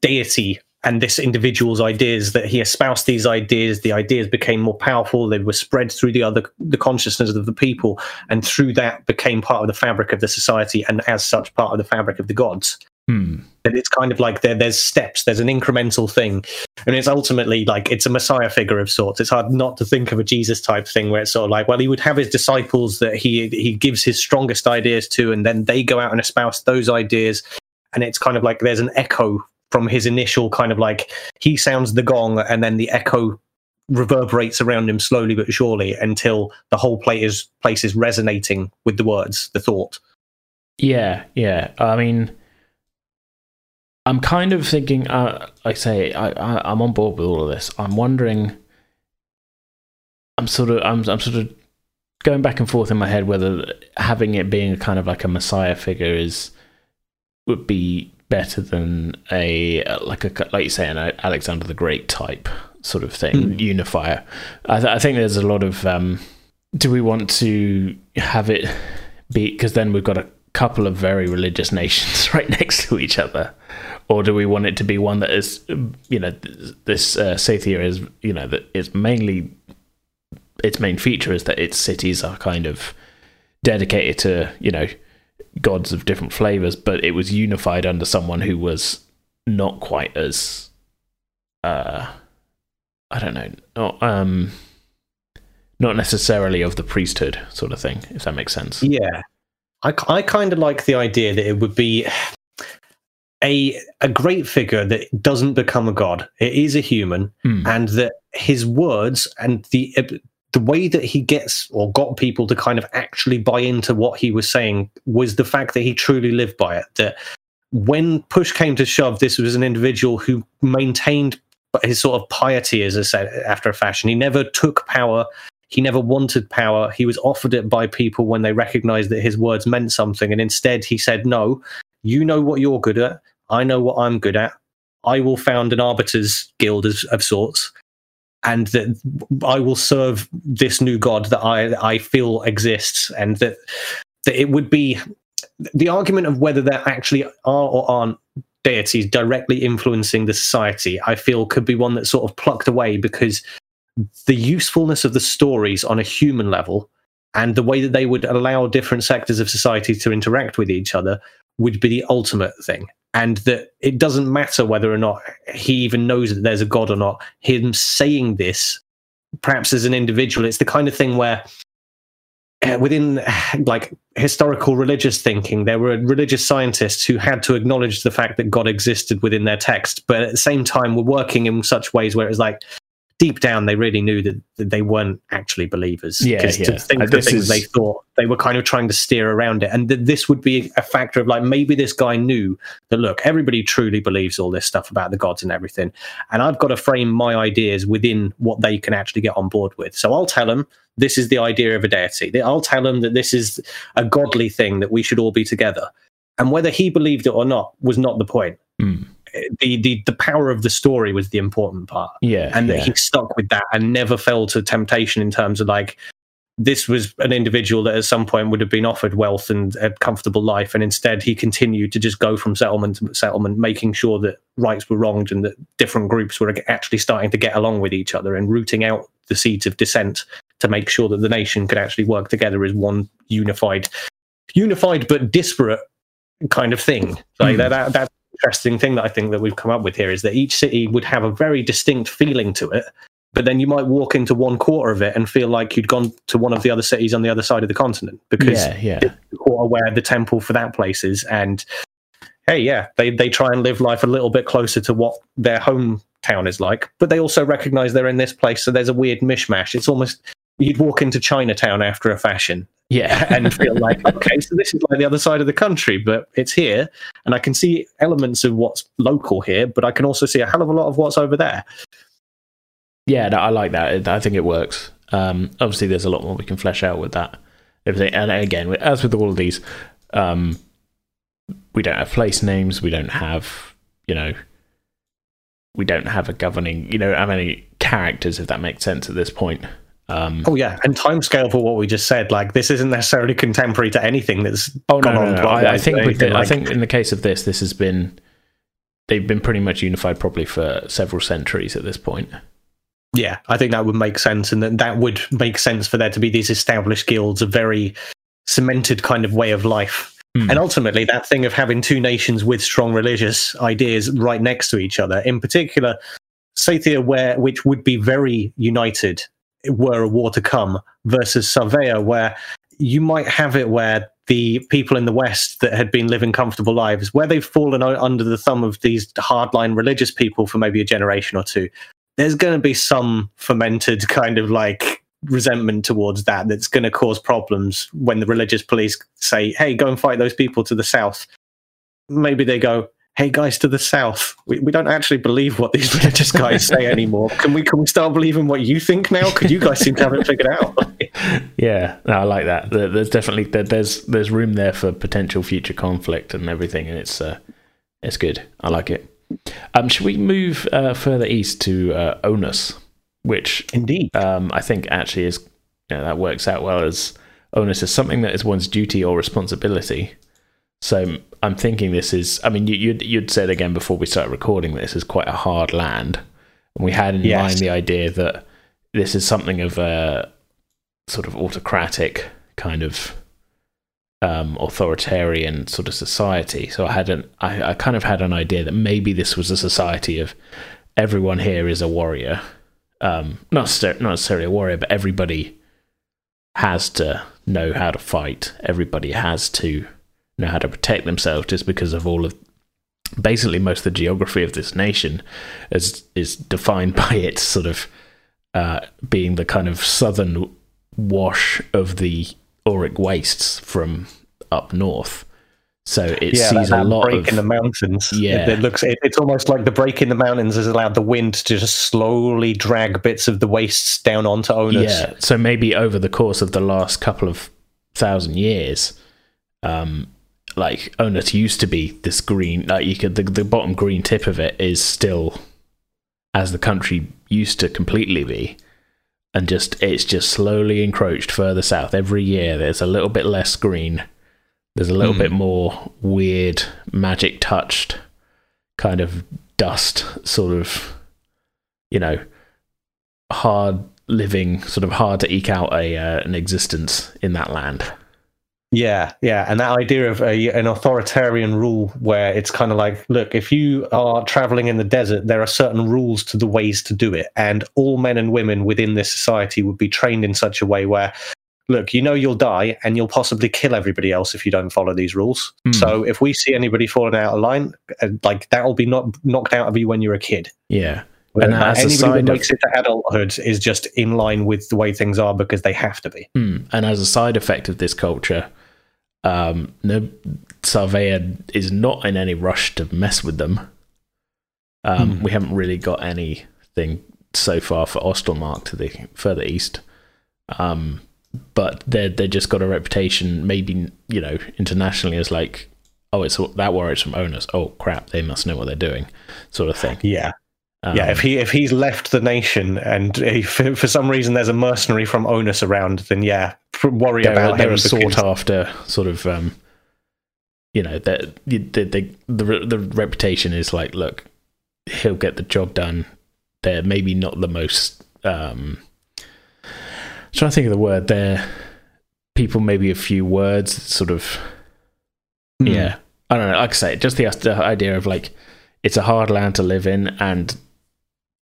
deity and this individual's ideas that he espoused these ideas the ideas became more powerful they were spread through the other the consciousness of the people and through that became part of the fabric of the society and as such part of the fabric of the gods Hmm. And it's kind of like there, there's steps, there's an incremental thing. And it's ultimately like it's a messiah figure of sorts. It's hard not to think of a Jesus type thing where it's sort of like, well, he would have his disciples that he he gives his strongest ideas to, and then they go out and espouse those ideas. And it's kind of like there's an echo from his initial kind of like he sounds the gong, and then the echo reverberates around him slowly but surely until the whole place is place is resonating with the words, the thought. Yeah, yeah. I mean I'm kind of thinking, uh, like I say, I, I, am on board with all of this. I'm wondering, I'm sort of, I'm, I'm sort of going back and forth in my head whether having it being a kind of like a messiah figure is would be better than a like a like you say an Alexander the Great type sort of thing, mm. unifier. I, th- I, think there's a lot of. Um, do we want to have it be because then we've got a couple of very religious *laughs* nations *laughs* right next to each other or do we want it to be one that is, you know, this uh, Scythia is, you know, that is mainly its main feature is that its cities are kind of dedicated to, you know, gods of different flavors, but it was unified under someone who was not quite as, uh, I don't know, not um, not necessarily of the priesthood sort of thing, if that makes sense. Yeah, I I kind of like the idea that it would be a a great figure that doesn't become a god. It is a human, mm. and that his words and the the way that he gets or got people to kind of actually buy into what he was saying was the fact that he truly lived by it. That when push came to shove, this was an individual who maintained his sort of piety, as I said, after a fashion. He never took power. He never wanted power. He was offered it by people when they recognized that his words meant something. And instead, he said, No, you know what you're good at. I know what I'm good at. I will found an arbiters guild of, sorts, and that I will serve this new god that I I feel exists, and that that it would be the argument of whether there actually are or aren't deities directly influencing the society. I feel could be one that's sort of plucked away because the usefulness of the stories on a human level and the way that they would allow different sectors of society to interact with each other would be the ultimate thing and that it doesn't matter whether or not he even knows that there's a god or not him saying this perhaps as an individual it's the kind of thing where uh, within *sighs* like historical religious thinking there were religious scientists who had to acknowledge the fact that god existed within their text but at the same time were working in such ways where it was like deep down they really knew that, that they weren't actually believers. Yeah, yeah. to think the things is... they thought they were kind of trying to steer around it, and that this would be a factor of like maybe this guy knew that look, everybody truly believes all this stuff about the gods and everything, and I've got to frame my ideas within what they can actually get on board with. So I'll tell them this is the idea of a deity. I'll tell them that this is a godly thing that we should all be together. And whether he believed it or not was not the point. Mm. The, the the power of the story was the important part. Yeah, and that he stuck with that and never fell to temptation in terms of like this was an individual that at some point would have been offered wealth and a comfortable life, and instead he continued to just go from settlement to settlement, making sure that rights were wronged and that different groups were actually starting to get along with each other and rooting out the seeds of dissent to make sure that the nation could actually work together as one unified, unified but disparate kind of thing. Like Mm. that, that, that's interesting thing that I think that we've come up with here is that each city would have a very distinct feeling to it, but then you might walk into one quarter of it and feel like you'd gone to one of the other cities on the other side of the continent because yeah, yeah. the quarter where the temple for that place is. And hey, yeah, they, they try and live life a little bit closer to what their hometown is like, but they also recognize they're in this place. So there's a weird mishmash. It's almost, you'd walk into Chinatown after a fashion Yeah, *laughs* and feel like, *laughs* okay, so this is like the other side of the country, but it's here. And I can see elements of what's local here, but I can also see a hell of a lot of what's over there. yeah. No, I like that. I think it works. Um, obviously, there's a lot more we can flesh out with that. Everything, and again, as with all of these, um, we don't have place names. We don't have, you know, we don't have a governing. You know, how many characters, if that makes sense at this point. Um, Oh yeah, and timescale for what we just said, like this isn't necessarily contemporary to anything that's Oh no, gone no, on. no. I, I think with the, anything I think in the case of this, this has been they've been pretty much unified probably for several centuries at this point. yeah, I think that would make sense, and that that would make sense for there to be these established guilds, a very cemented kind of way of life. Hmm. And ultimately, that thing of having two nations with strong religious ideas right next to each other, in particular, Scythia, where which would be very united were a war to come, versus Sarvea, where you might have it where the people in the West that had been living comfortable lives, where they've fallen under the thumb of these hardline religious people for maybe a generation or two, there's going to be some fermented *laughs* kind of like resentment towards that that's going to cause problems when the religious police say, hey, go and fight those people to the south. Maybe they go, hey guys to the south we, we don't actually believe what these *laughs* religious guys say anymore can we can we start believing what you think now because you guys seem to have it figured out *laughs* Yeah, no, I like that. There's definitely there's there's room there for potential future conflict and everything, and it's uh, it's good. I like it. Um, should we move uh, further east to uh, Onus, which indeed um, I think actually is you know, that works out well as onus is something that is one's duty or responsibility. So I'm thinking this is. I mean, you, you'd you'd said again before we started recording this is quite a hard land, and we had in Yes. mind the idea that this is something of a sort of autocratic kind of um, authoritarian sort of society. So I had an I, I kind of had an idea that maybe this was a society of everyone here is a warrior, um, not not necessarily a warrior, but everybody has to know how to fight. Everybody has to know how to protect themselves, just because of all of basically most of the geography of this nation is is defined *laughs* by its sort of uh, being the kind of southern wash of the Auric wastes from up north. So it yeah, sees that, a lot break of in the mountains. Yeah. it, it looks. It, it's almost like the break in the mountains has allowed the wind to just slowly drag bits of the wastes down onto Onus. Yeah. So maybe over the course of the last couple of thousand years, um, like Onus used to be this green, like you could the, the bottom green tip of it is still as the country used to completely be. And just it's just slowly encroached further south. Every year there's a little bit less green. There's a little Hmm. bit more weird magic touched kind of dust sort of you know hard living, sort of hard to eke out a uh, an existence in that land. Yeah, yeah, and that idea of a, an authoritarian rule where it's kind of like, look, if you are traveling in the desert, there are certain rules to the ways to do it, and all men and women within this society would be trained in such a way where, look, you know you'll die, and you'll possibly kill everybody else if you don't follow these rules. Hmm. So if we see anybody falling out of line, uh, like that will be not knocked out of you when you're a kid. Yeah, Where, And as a anybody side that of- it to adulthood is just in line with the way things are because they have to be. Hmm. and as a side effect of this culture, um, no, Sarvea is not in any rush to mess with them. Um, Hmm. We haven't really got anything so far for Ostelmark to the further east. Um, but they they just got a reputation, maybe you know, internationally as like, oh, it's that war is from Onus. Oh crap, they must know what they're doing, sort of thing. Yeah. Um, yeah, if he if he's left the nation and if, for some reason there's a mercenary from Onus around, then yeah, worry they're, about they're him. a sought after sort of, um, you know, that the, the the the reputation is like, look, he'll get the job done. They're maybe not the most. Um, I'm trying to think of the word. They're people, maybe a few words, sort of. Mm. Yeah, I don't know. Like I say, just the idea of like it's a hard land to live in, and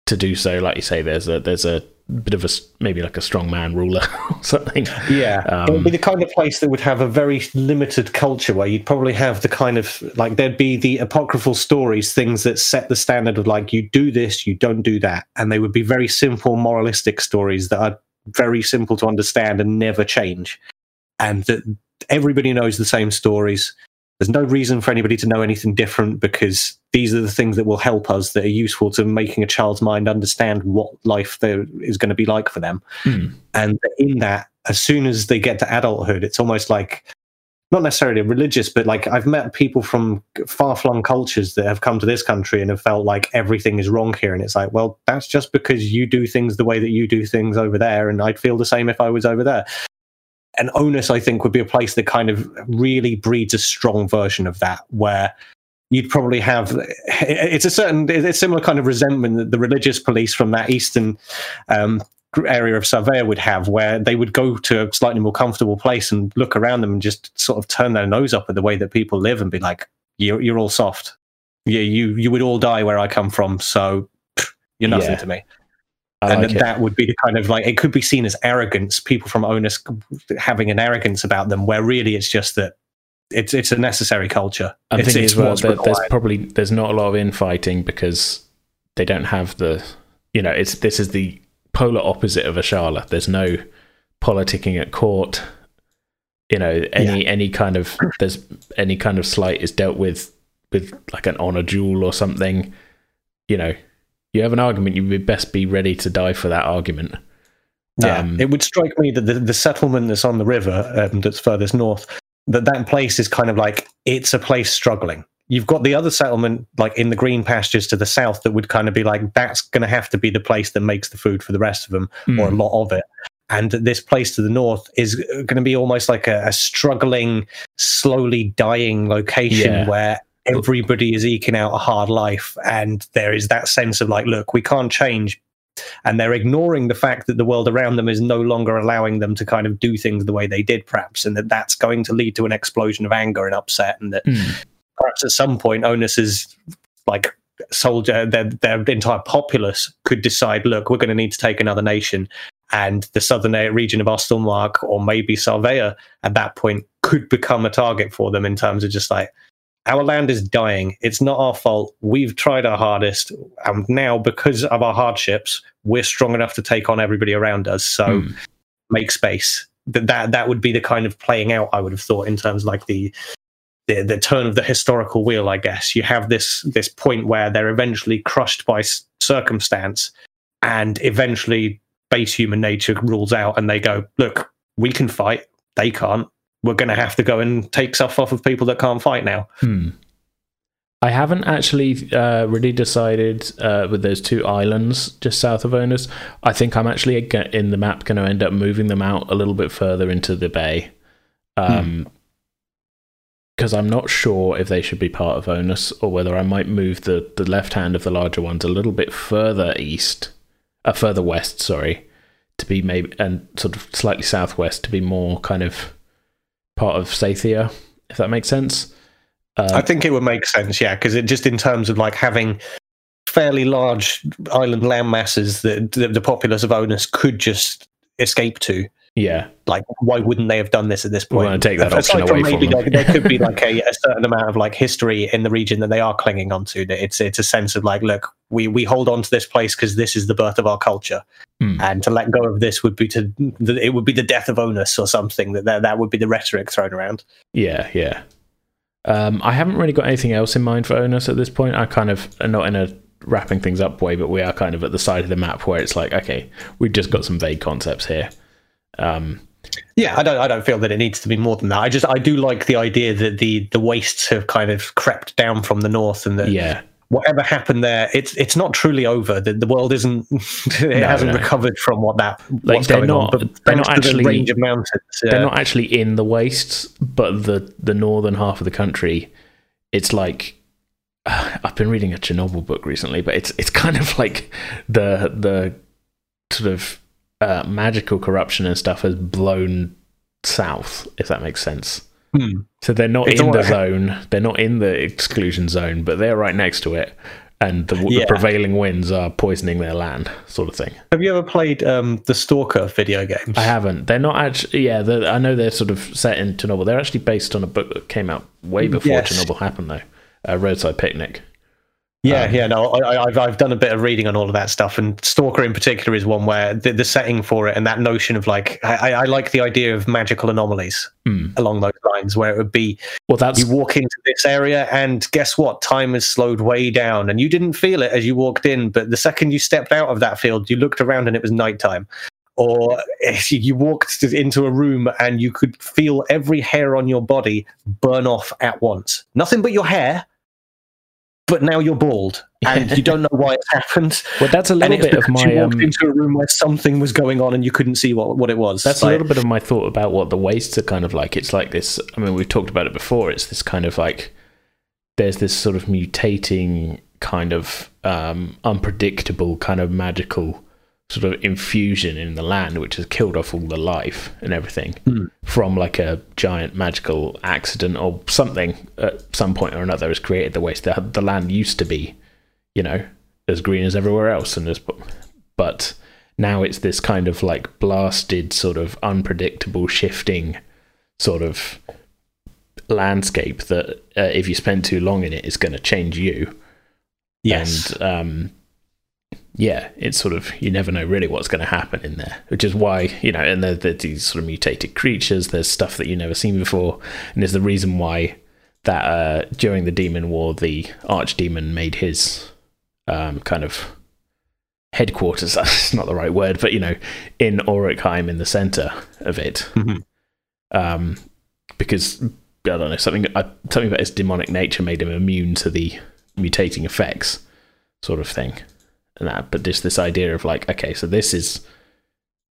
to do so, like you say, there's a there's a bit of a maybe like a strong man ruler *laughs* or something. Yeah, um, it would be the kind of place that would have a very limited culture where you'd probably have the kind of like there'd be the apocryphal stories, things that set the standard of like you do this, you don't do that, and they would be very simple moralistic stories that are very simple to understand and never change, and that everybody knows the same stories. There's no reason for anybody to know anything different because these are the things that will help us that are useful to making a child's mind understand what life there is going to be like for them. Mm. And in that, as soon as they get to adulthood, it's almost like not necessarily religious, but like I've met people from far flung cultures that have come to this country and have felt like everything is wrong here. And it's like, well, that's just because you do things the way that you do things over there. And I'd feel the same if I was over there and onus i think would be a place that kind of really breeds a strong version of that where you'd probably have it's a certain it's a similar kind of resentment that the religious police from that eastern um, area of Sarvea would have, where they would go to a slightly more comfortable place and look around them and just sort of turn their nose up at the way that people live and be like, "You're, you're all soft. Yeah, you you would all die where I come from, so you're nothing yeah. to me." I and like that would be the kind of like it could be seen as arrogance. People from Onus having an arrogance about them, where really it's just that it's it's a necessary culture. I'm it's, thinking it's as well that there's probably there's not a lot of infighting because they don't have the you know it's this is the polar opposite of a Ashala. There's no politicking at court. You know any yeah. any kind of there's any kind of slight is dealt with with like an honor duel or something. You know you have an argument, you would best be ready to die for that argument. Yeah, um, it would strike me that the, the settlement that's on the river, um, that's furthest north, that that place is kind of like it's a place struggling. You've got the other settlement, like in the green pastures to the south, that would kind of be like that's going to have to be the place that makes the food for the rest of them, mm. or a lot of it. And this place to the north is going to be almost like a, a struggling, slowly dying location yeah. where everybody is eking out a hard life and there is that sense of like look we can't change and they're ignoring the fact that the world around them is no longer allowing them to kind of do things the way they did perhaps and that that's going to lead to an explosion of anger and upset and that mm. perhaps at some point onus is like soldier their, their entire populace could decide look we're going to need to take another nation and the southern region of Ostelmark or maybe Sarvea at that point could become a target for them in terms of just like our land is dying. It's not our fault. We've tried our hardest. And now, because of our hardships, we're strong enough to take on everybody around us. So mm. make space. That, that that would be the kind of playing out I would have thought in terms of like the, the the turn of the historical wheel. I guess you have this this point where they're eventually crushed by circumstance, and eventually base human nature rules out, and they go, "Look, we can fight. They can't we're going to have to go and take stuff off of people that can't fight now. Hmm. I haven't actually uh, really decided uh, with those two islands just south of Onus. I think I'm actually in the map going to end up moving them out a little bit further into the bay. Um, because hmm. I'm not sure if they should be part of Onus or whether I might move the, the left hand of the larger ones a little bit further east, uh, further west, sorry, to be maybe and sort of slightly southwest to be more kind of part of Scythia, if that makes sense. Uh, I think it would make sense, yeah, because it just in terms of like having fairly large island land masses that the, the populace of Onus could just escape to. Yeah, like why wouldn't they have done this at this point? We want to take that option away from, maybe them. there could be *laughs* like a, a, certain amount of like history in the region that they are clinging onto. That it's it's a sense of like, look, we we hold on to this place because this is the birth of our culture, hmm. and to let go of this would be to it would be the death of Onus or something. That that, that would be the rhetoric thrown around. Yeah, yeah. Um, I haven't really got anything else in mind for Onus at this point. I kind of am not in a wrapping things up way, but we are kind of at the side of the map where it's like, okay, we've just got some vague concepts here. Um, yeah, I don't. I don't feel that it needs to be more than that. I just, I do like the idea that the the wastes have kind of crept down from the north, and that yeah, whatever happened there, it's it's not truly over. The, the world isn't, *laughs* it No, hasn't no. recovered from what that Like, what's they're going not- on. But they're not to the actually- range of mountains. they're uh, not actually in the wastes, but the the northern half of the country, it's like *sighs* I've been reading a Chernobyl book recently, but it's it's kind of like the the sort of uh, magical corruption and stuff has blown south, if that makes sense. hmm. So they're not It's in the zone, they're not in the exclusion zone, but they're right next to it, and the, the prevailing winds are poisoning their land, sort of thing. Have you ever played um, the Stalker video games? I haven't. They're not actually. Yeah, I know they're sort of set in Chernobyl. They're actually based on a book that came out way before Yes. Chernobyl happened, though. Uh, Roadside Picnic. Yeah, Um, yeah, no, I, I- I've I've done a bit of reading on all of that stuff, and Stalker in particular is one where the, the setting for it and that notion of like I, I- like the idea of magical anomalies Hmm. along those lines, where it would be Well, that's you walk into this area and guess what, time has slowed way down, and you didn't feel it as you walked in, but the second you stepped out of that field, you looked around and it was nighttime. Or if you walked into a room and you could feel every hair on your body burn off at once. Nothing but your hair, but now you're bald and you don't know why it's happened. *laughs* well, that's a little bit of my. you walked Um, into a room where something was going on and you couldn't see what, what it was. that's Like, a little bit of my thought about what the wastes are kind of like. It's like this. I mean, we've talked about it before. It's this kind of like there's this sort of mutating kind of um, unpredictable kind of magical sort of infusion in the land which has killed off all the life and everything Hmm. from like a giant magical accident or something at some point or another has created the waste the, the land used to be you know as green as everywhere else and as but now it's this kind of like blasted sort of unpredictable shifting sort of landscape that uh, if you spend too long in it is going to change you yes. and um, yeah, it's sort of you never know really what's going to happen in there, which is why you know, and there, there's these sort of mutated creatures. There's stuff that you've never seen before, and there's the reason why that uh, during the demon war, the archdemon made his um, kind of headquarters. *laughs* That's not the right word, but you know, in Orikheim, in the center of it, Mhm. um, because I don't know something. Uh, something about his demonic nature made him immune to the mutating effects, sort of thing. And that, but just this idea of like, okay, so this is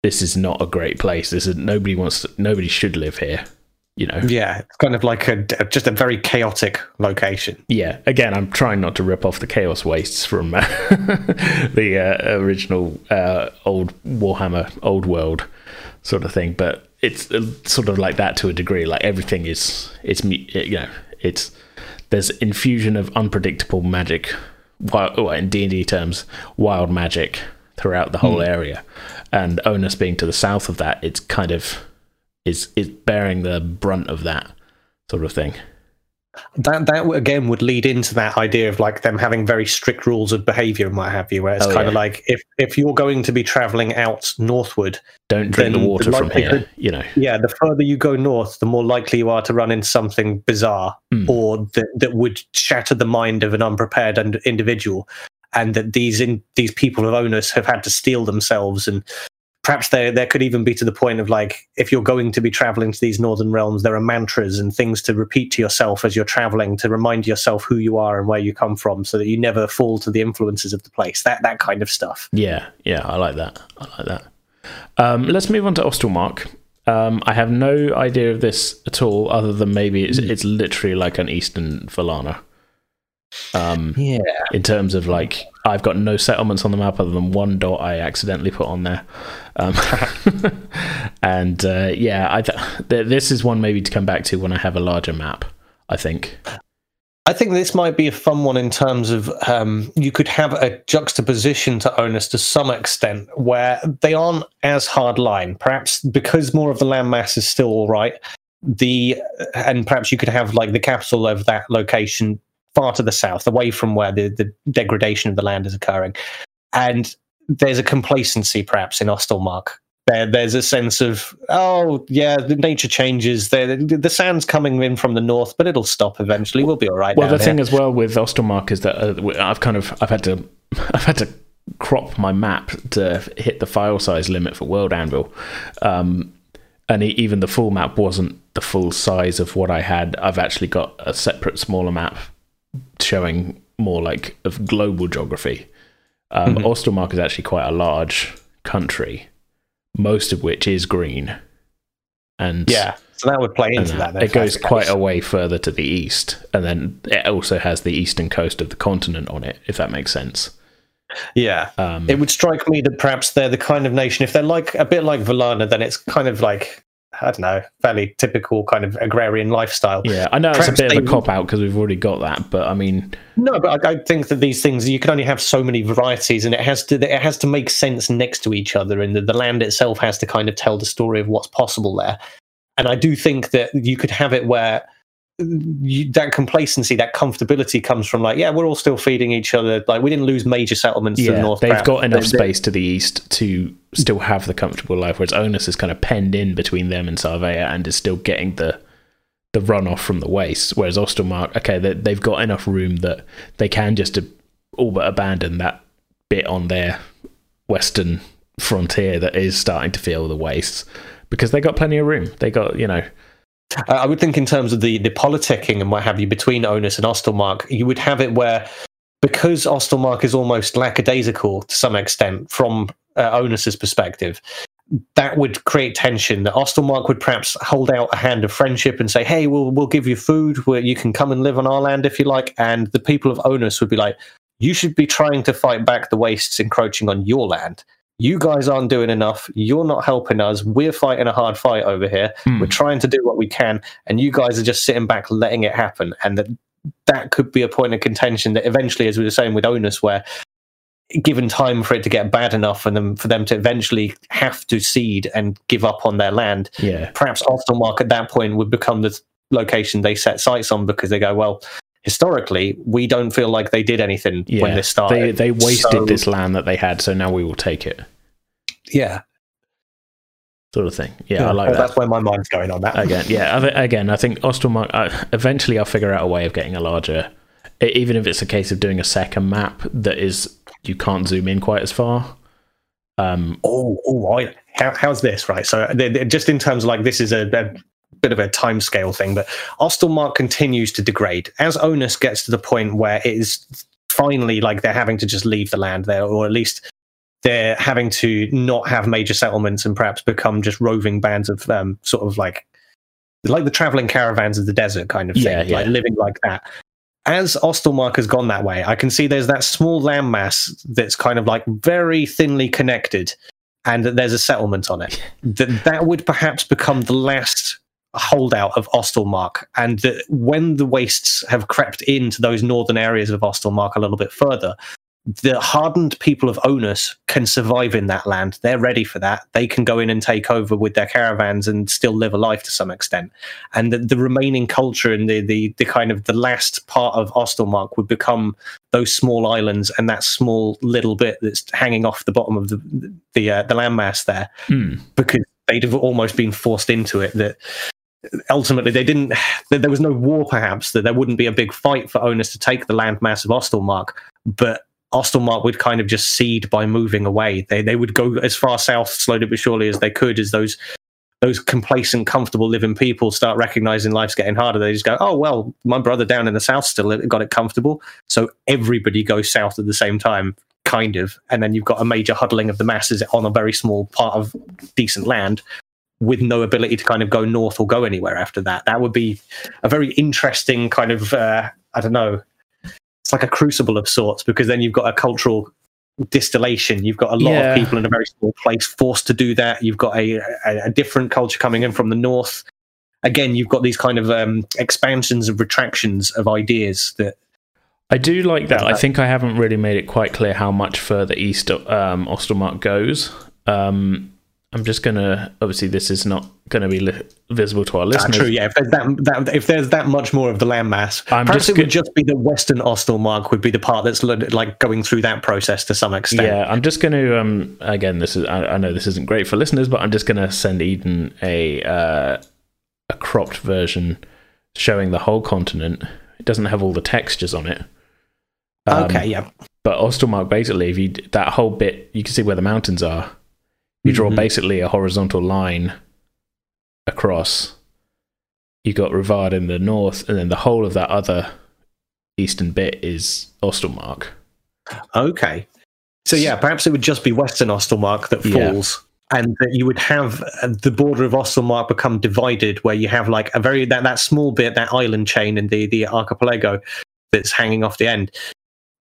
this is not a great place. This is nobody wants. To, nobody should live here. You know. Yeah, it's kind of like a just a very chaotic location. Yeah. Again, I'm trying not to rip off the chaos wastes from *laughs* uh, the uh, original uh, old Warhammer old world sort of thing, but it's uh, sort of like that to a degree. Like everything is, it's you know, it's there's infusion of unpredictable magic, wild, well, in D and D terms, wild magic throughout the whole hmm. area, and Onus being to the south of that, it's kind of is is bearing the brunt of that sort of thing. That that again would lead into that idea of like them having very strict rules of behavior and what have you. Where it's Oh, kind of yeah. like if if you're going to be traveling out northward, Don't drink the water the from here. You know. yeah, the further you go north, the more likely you are to run into something bizarre Mm. or that that would shatter the mind of an unprepared individual, and that these in these people of onus have had to steel themselves and. Perhaps there, there could even be to the point of like, if you're going to be traveling to these northern realms, there are mantras and things to repeat to yourself as you're traveling to remind yourself who you are and where you come from, so that you never fall to the influences of the place. That that kind of stuff. Yeah, yeah, I like that. I like that. Um, let's move on to Ostelmark. Um, I have no idea of this at all, other than maybe it's, it's literally like an Eastern Valana. Um, Yeah, in terms of like, I've got no settlements on the map other than one dot I accidentally put on there. Um, *laughs* and uh, yeah, I th- th- this is one maybe to come back to when I have a larger map. I think. I think this might be a fun one in terms of um, you could have a juxtaposition to onus to some extent where they aren't as hard line. Perhaps because more of the landmass is still all right. The and perhaps you could have like the capital of that location far to the south, away from where the, the degradation of the land is occurring. And there's a complacency perhaps in Ostelmark. There, there's a sense of oh yeah, the nature changes. The, the, the sand's coming in from the north, but it'll stop eventually. We'll be all right. Well, the here. thing as well with Ostelmark is that uh, I've kind of I've had to *laughs* I've had to crop my map to hit the file size limit for World Anvil. Um, and even the full map wasn't the full size of what I had. I've actually got a separate smaller map showing more like of global geography. Um, mm-hmm. Ostelmark is actually quite a large country, most of which is green. And yeah, so that would play into that. it goes quite a way further to the east, and then it also has the eastern coast of the continent on it, if that makes sense. Yeah, um, it would strike me that perhaps they're the kind of nation. If they're like a bit like Valana, then it's kind of like I don't know, fairly typical kind of agrarian lifestyle. Yeah, I know Perhaps it's a bit of a cop out because we've already got that, but I mean, no, but I, I, think that these things you can only have so many varieties, and it has to it has to make sense next to each other, and the, the land itself has to kind of tell the story of what's possible there. And I do think that you could have it where you, that complacency, that comfortability comes from like, yeah, we're all still feeding each other. Like we didn't lose major settlements yeah, to the north. They've got enough space to the east to still have the comfortable life, whereas Onus is kind of penned in between them and Sarvea and is still getting the the runoff from the waste. Whereas Ostelmark, okay, they, have got enough room that they can just all but abandon that bit on their western frontier that is starting to feel the wastes because they got plenty of room. They got you know I would think in terms of the the politicking and what have you between Onus and Ostelmark, you would have it where because Ostelmark is almost lackadaisical to some extent from uh, Onus's perspective, that would create tension. That Ostelmark would perhaps hold out a hand of friendship and say, "Hey, we'll we'll give you food where you can come and live on our land if you like." And the people of Onus would be like, "You should be trying to fight back the wastes encroaching on your land." You guys aren't doing enough. You're not helping us. We're fighting a hard fight over here. Mm. We're trying to do what we can, and you guys are just sitting back letting it happen. And that that could be a point of contention that eventually, as we were saying with Onus, where given time for it to get bad enough for them for them to eventually have to cede and give up on their land, yeah. perhaps Ostelmark at that point would become the location they set sights on because they go, well, historically, we don't feel like they did anything yeah, when this started. They, they wasted so, this land that they had, so now we will take it. Yeah. Sort of thing. Yeah, yeah I like well, that. That's where my mind's going on that. Again, yeah. Again, I think Ostelmark, uh, eventually I'll figure out a way of getting a larger, even if it's a case of doing a second map that is, you can't zoom in quite as far. Um, oh, oh, I, how, how's this? Right. So, just in terms of like, this is a bit of a time scale thing, but Ostelmark continues to degrade as Onus gets to the point where it is finally like they're having to just leave the land there, or at least they're having to not have major settlements and perhaps become just roving bands of um, sort of like like the traveling caravans of the desert kind of thing, yeah, yeah. like living like that. As Ostelmark has gone that way, I can see there's that small landmass that's kind of like very thinly connected, and that there's a settlement on it. *laughs* that that would perhaps become the last holdout of Ostelmark, and that when the wastes have crept into those northern areas of Ostelmark a little bit further, the hardened people of Onus can survive in that land. They're ready for that. They can go in and take over with their caravans and still live a life to some extent. And the, the remaining culture and the, the the kind of the last part of Ostelmark would become those small islands and that small little bit that's hanging off the bottom of the the uh, the landmass there, mm. because they'd have almost been forced into it. That ultimately they didn't there was no war perhaps that there wouldn't be a big fight for Onus to take the landmass of Ostelmark but Ostelmark would kind of just cede by moving away. They they would go as far south slowly but surely as they could as those those complacent comfortable living people start recognizing life's getting harder. They just go oh well my brother down in the south still got it comfortable. So everybody goes south at the same time kind of and then you've got a major huddling of the masses on a very small part of decent land with no ability to kind of go north or go anywhere after that. That would be a very interesting kind of uh, I don't know. It's like a crucible of sorts because then you've got a cultural distillation. You've got a lot yeah. of people in a very small place forced to do that. You've got a, a, a different culture coming in from the north. Again, you've got these kind of um, expansions and retractions of ideas that I do like that. I think I haven't really made it quite clear how much further east um, Ostelmark goes. Um, I'm just gonna. Obviously, this is not going to be li- visible to our listeners. true. Yeah. If there's that, that, if there's that much more of the landmass, I'm perhaps it would just be the Western Ostelmark would be the part that's like going through that process to some extent. Yeah. I'm just going to. Um. Again, this is. I, I, know this isn't great for listeners, but I'm just going to send Eden a uh, a cropped version showing the whole continent. It doesn't have all the textures on it. Um, okay, yeah. But Ostelmark, basically, if you that whole bit, you can see where the mountains are. You draw Mhm. basically a horizontal line across. You got Rivard in the north, and then the whole of that other eastern bit is Ostelmark. Okay. So yeah, perhaps it would just be Western Ostelmark that Yeah. falls, and that you would have uh, the border of Ostelmark become divided, where you have like a very that, that small bit, that island chain, and the the archipelago that's hanging off the end.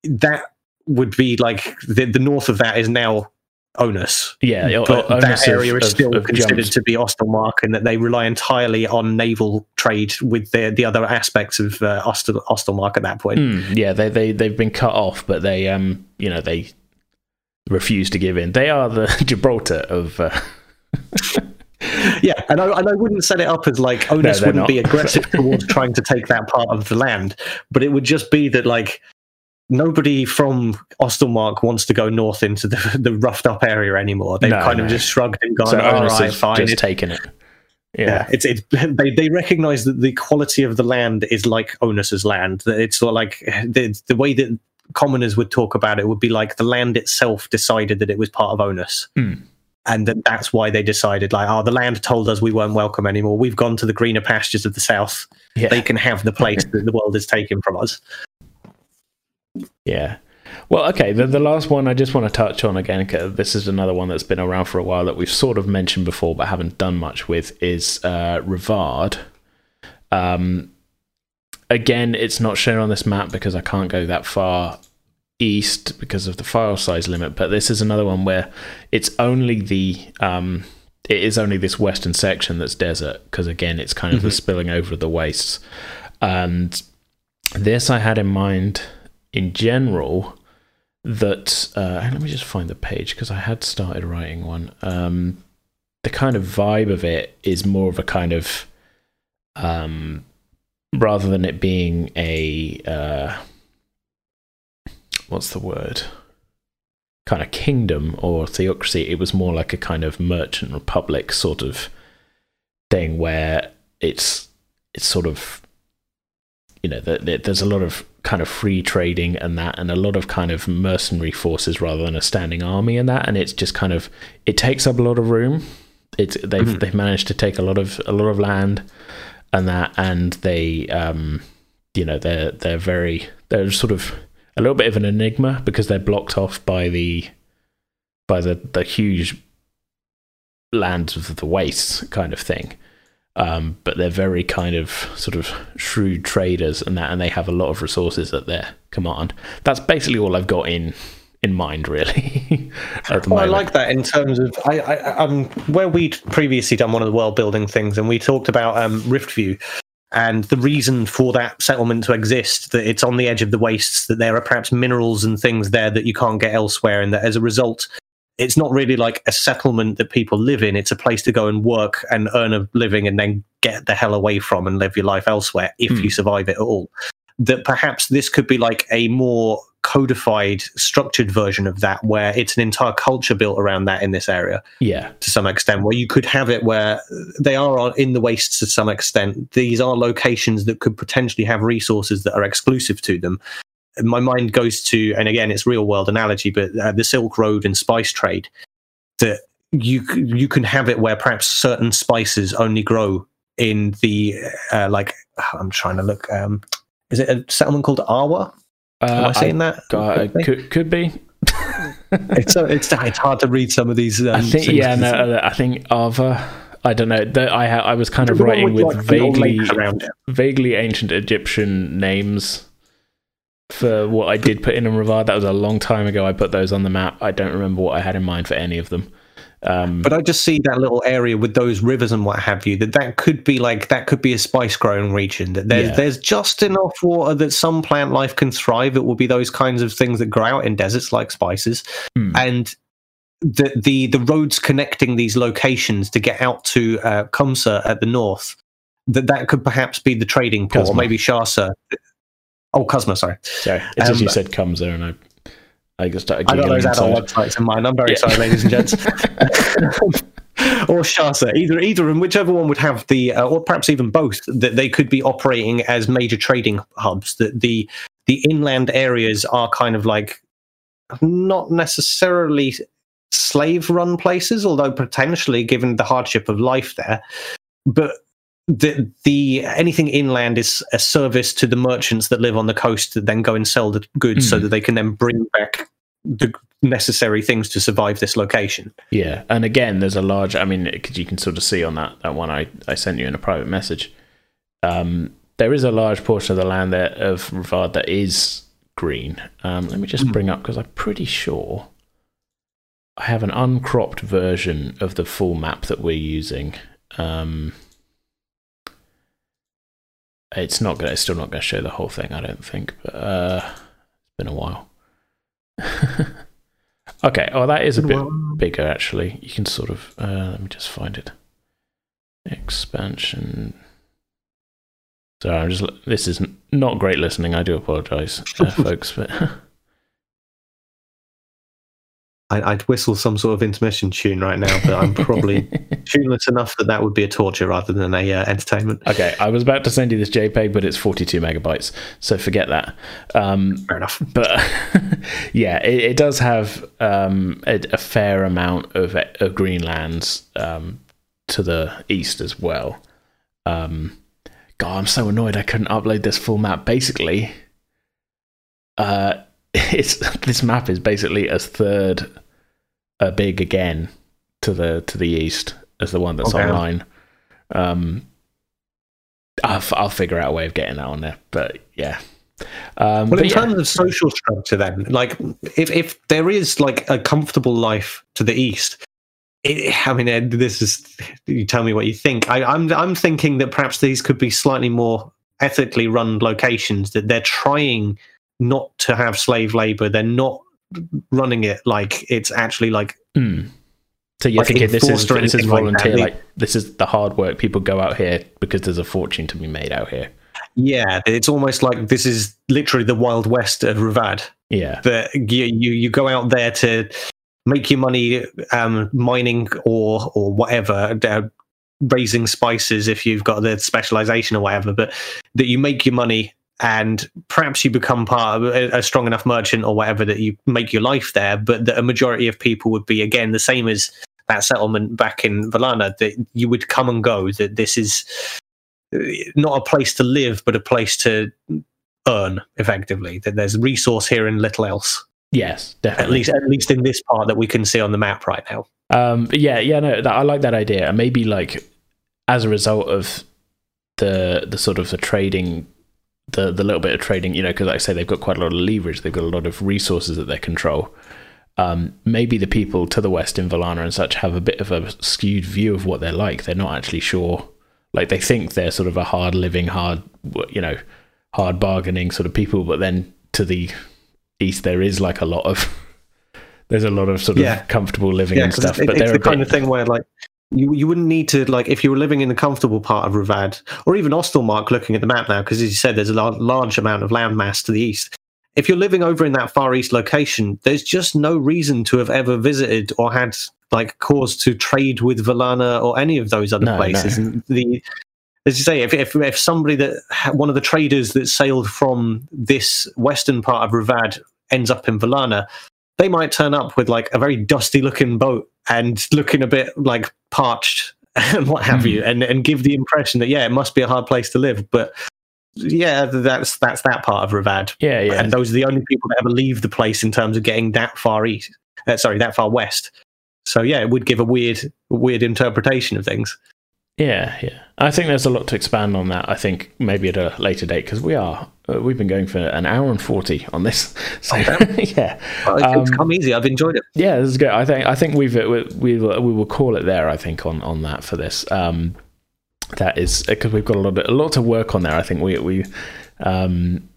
That would be like the, the north of that is now onus. Yeah, but onus that of- area is still of considered jumps. to be Ostelmark, and that they rely entirely on naval trade with the the other aspects of uh, Ostel, Ostelmark at that point. Mm, yeah, they they they've been cut off, but they um you know they refuse to give in. They are the *laughs* Gibraltar of. Uh, *laughs* Yeah, and I, and I wouldn't set it up as like onus they're wouldn't be *laughs* aggressive towards trying to take that part of the land, but it would just be that like nobody from Ostelmark wants to go north into the, *laughs* the roughed up area anymore. They've No, kind no. of just shrugged and gone, so all right, fine. just It's- taken it. Yeah. yeah, it's it's *laughs* they they recognise that the quality of the land is like onus's land. That it's sort of like *laughs* the the way that commoners would talk about it would be like the land itself decided that it was part of onus. Hmm. And that that's why they decided, like, oh, the land told us we weren't welcome anymore. We've gone to the greener pastures of the south. yeah. They can have the place that the world has taken from us. Yeah. Well, okay. The, the last one I just want to touch on again, this is another one that's been around for a while that we've sort of mentioned before but haven't done much with, is uh, Ravad. Um, again, it's not shown on this map because I can't go that far east because of the file size limit, but this is another one where it's only the. Um, it is only this western section that's desert because again it's kind of the spilling over of the wastes and this i had in mind in general that uh, let me just find the page because I had started writing one. Um, the kind of vibe of it is more of a kind of um, rather than it being a uh, what's the word kind of kingdom or theocracy. It was more like a kind of merchant republic sort of thing where it's it's sort of you know there's a lot of kind of free trading and that and a lot of kind of mercenary forces rather than a standing army and that and it's just kind of it takes up a lot of room it's they've Mhm. they've managed to take a lot of a lot of land and that and they um you know they're they're very they're sort of a little bit of an enigma because they're blocked off by the by the the huge lands of the wastes kind of thing um, but they're very kind of sort of shrewd traders and that, and they have a lot of resources at their command. That's basically all I've got in in mind, really. *laughs* Well, I like that in terms of I, I, um, where we'd previously done one of the world building things, and we talked about um, Rift View and the reason for that settlement to exist that it's on the edge of the wastes, that there are perhaps minerals and things there that you can't get elsewhere, and that as a result, it's not really like a settlement that people live in. It's a place to go and work and earn a living and then get the hell away from and live your life elsewhere if Hmm. you survive it at all. That perhaps this could be like a more codified, structured version of that, where it's an entire culture built around that in this area yeah, to some extent, where you could have it where they are in the wastes to some extent. These are locations that could potentially have resources that are exclusive to them. My mind goes to, and again, it's real world analogy, but uh, the Silk Road and spice trade. That you you can have it where perhaps certain spices only grow in the uh, like. *sighs* I'm trying to look. Um, is it a settlement called Arwa? Am uh, I saying that? God, it could could be. *laughs* it's, so it's it's hard to read some of these. Um, I think things yeah, no, I think Ava. I don't know. The, I I was kind of writing with like, vaguely lakes around it. vaguely ancient Egyptian names for what I did put in in Ravad. That was a long time ago. I put those on the map. I don't remember what I had in mind for any of them. Um, But I just see that little area with those rivers and what have you. That that could be like that could be a spice growing region. That there's Yeah. there's just enough water that some plant life can thrive. It will be those kinds of things that grow out in deserts like spices, Hmm. and the the the roads connecting these locations to get out to uh, Kumsa at the north. That that could perhaps be the trading port, or maybe Sharsa. Oh, Kuzma, sorry. sorry, it's as um, you said, comes there, and I I just started I got those adult websites in mind. I'm very Yeah. sorry, ladies and gents. *laughs* *laughs* or Shasa, either either and whichever one would have the, uh, or perhaps even both, that they could be operating as major trading hubs. That the the inland areas are kind of like not necessarily slave run places, although potentially given the hardship of life there. But the the anything inland is a service to the merchants that live on the coast that then go and sell the goods so Mhm. that they can then bring back the necessary things to survive this location. Yeah, and again, there's a large. I mean, because you can sort of see on that that one I I sent you in a private message. Um, there is a large portion of the land there of Ravad that is green. Um, let me just Hmm. bring up because I'm pretty sure I have an uncropped version of the full map that we're using. Um, it's not gonna. It's still not going to show the whole thing. I don't think. But uh, it's been a while. *laughs* okay. Oh, that is a bit bigger actually. You can sort of uh, let me just find it. Expansion. Sorry, I'm just. This is not great listening. I do apologise, uh, *laughs* folks, but *laughs* I, I'd whistle some sort of intermission tune right now, but I'm probably *laughs* tuneless enough that that would be a torture rather than a uh, entertainment. okay. I was about to send you this JPEG, but it's 42 megabytes, so forget that. Um, Fair enough. but *laughs* yeah, it, it does have um, a, a fair amount of, of Greenlands um, to the east as well. Um, God, I'm so annoyed I couldn't upload this full map. Basically, uh, *laughs* it's this map is basically a third uh, big again to the to the east as the one that's Okay. online. Um, I'll, I'll figure out a way of getting that on there, but yeah. Um, Well, in yeah. terms of social structure, then, like, if if there is like a comfortable life to the east, it, I mean, Ed, this is you tell me what you think. I, I'm I'm thinking that perhaps these could be slightly more ethically run locations. That they're trying not to have slave labor. They're not running it like it's actually like Hmm. So you're Like thinking this is this is anything like volunteer, like this is the hard work. People go out here because there's a fortune to be made out here. yeah. It's almost like this is literally the wild west of Ravad. Yeah, that you, you you go out there to make your money um, mining or or whatever, uh, raising spices if you've got the specialization or whatever. But that you make your money and perhaps you become part of a, a strong enough merchant or whatever that you make your life there. But that a majority of people would be again the same as that settlement back in Valana. That you would come and go. That this is uh, not a place to live, but a place to earn effectively. That there's resource here and little else yes, definitely. at least at least in this part that we can see on the map right now. Um, yeah, yeah, no, that, I like that idea. And maybe like as a result of the the sort of the trading, the the little bit of trading, you know, because like I say, they've got quite a lot of leverage. They've got a lot of resources that they control. Um, maybe the people to the west in Valana and such have a bit of a skewed view of what they're like. They're not actually sure. Like they think they're sort of a hard living, hard, you know, hard bargaining sort of people. But then to the east, there is like a lot of *laughs* there's a lot of sort Yeah. of comfortable living and stuff. but it's they're the a kind bit, of thing where like you you wouldn't need to like if you were living in the comfortable part of Ravad or even Ostelmark looking at the map now because as you said there's a lar- large amount of land mass to the east. If you're living over in that far east location, there's just no reason to have ever visited or had like cause to trade with Valana or any of those other No, places. no. The as you say, if, if if somebody that one of the traders that sailed from this western part of Ravad ends up in Valana, they might turn up with like a very dusty looking boat and looking a bit like parched *laughs* and what have Hmm. you, and and give the impression that yeah, it must be a hard place to live. But yeah, that's that's that part of Ravad, yeah, yeah, and those are the only people that ever leave the place in terms of getting that far east. Uh, sorry, that far west. So yeah, it would give a weird weird interpretation of things. Yeah, yeah. I think there's a lot to expand on that. I think maybe at a later date because we are uh, we've been going for an hour and forty on this. *laughs* So *laughs* yeah, But it's, it's Um, come easy. I've enjoyed it. yeah, this is good. I think I think we've we we will, we will call it there. I think on on that for this. Um, that is because we've got a lot of, a lot to work on there. I think we we um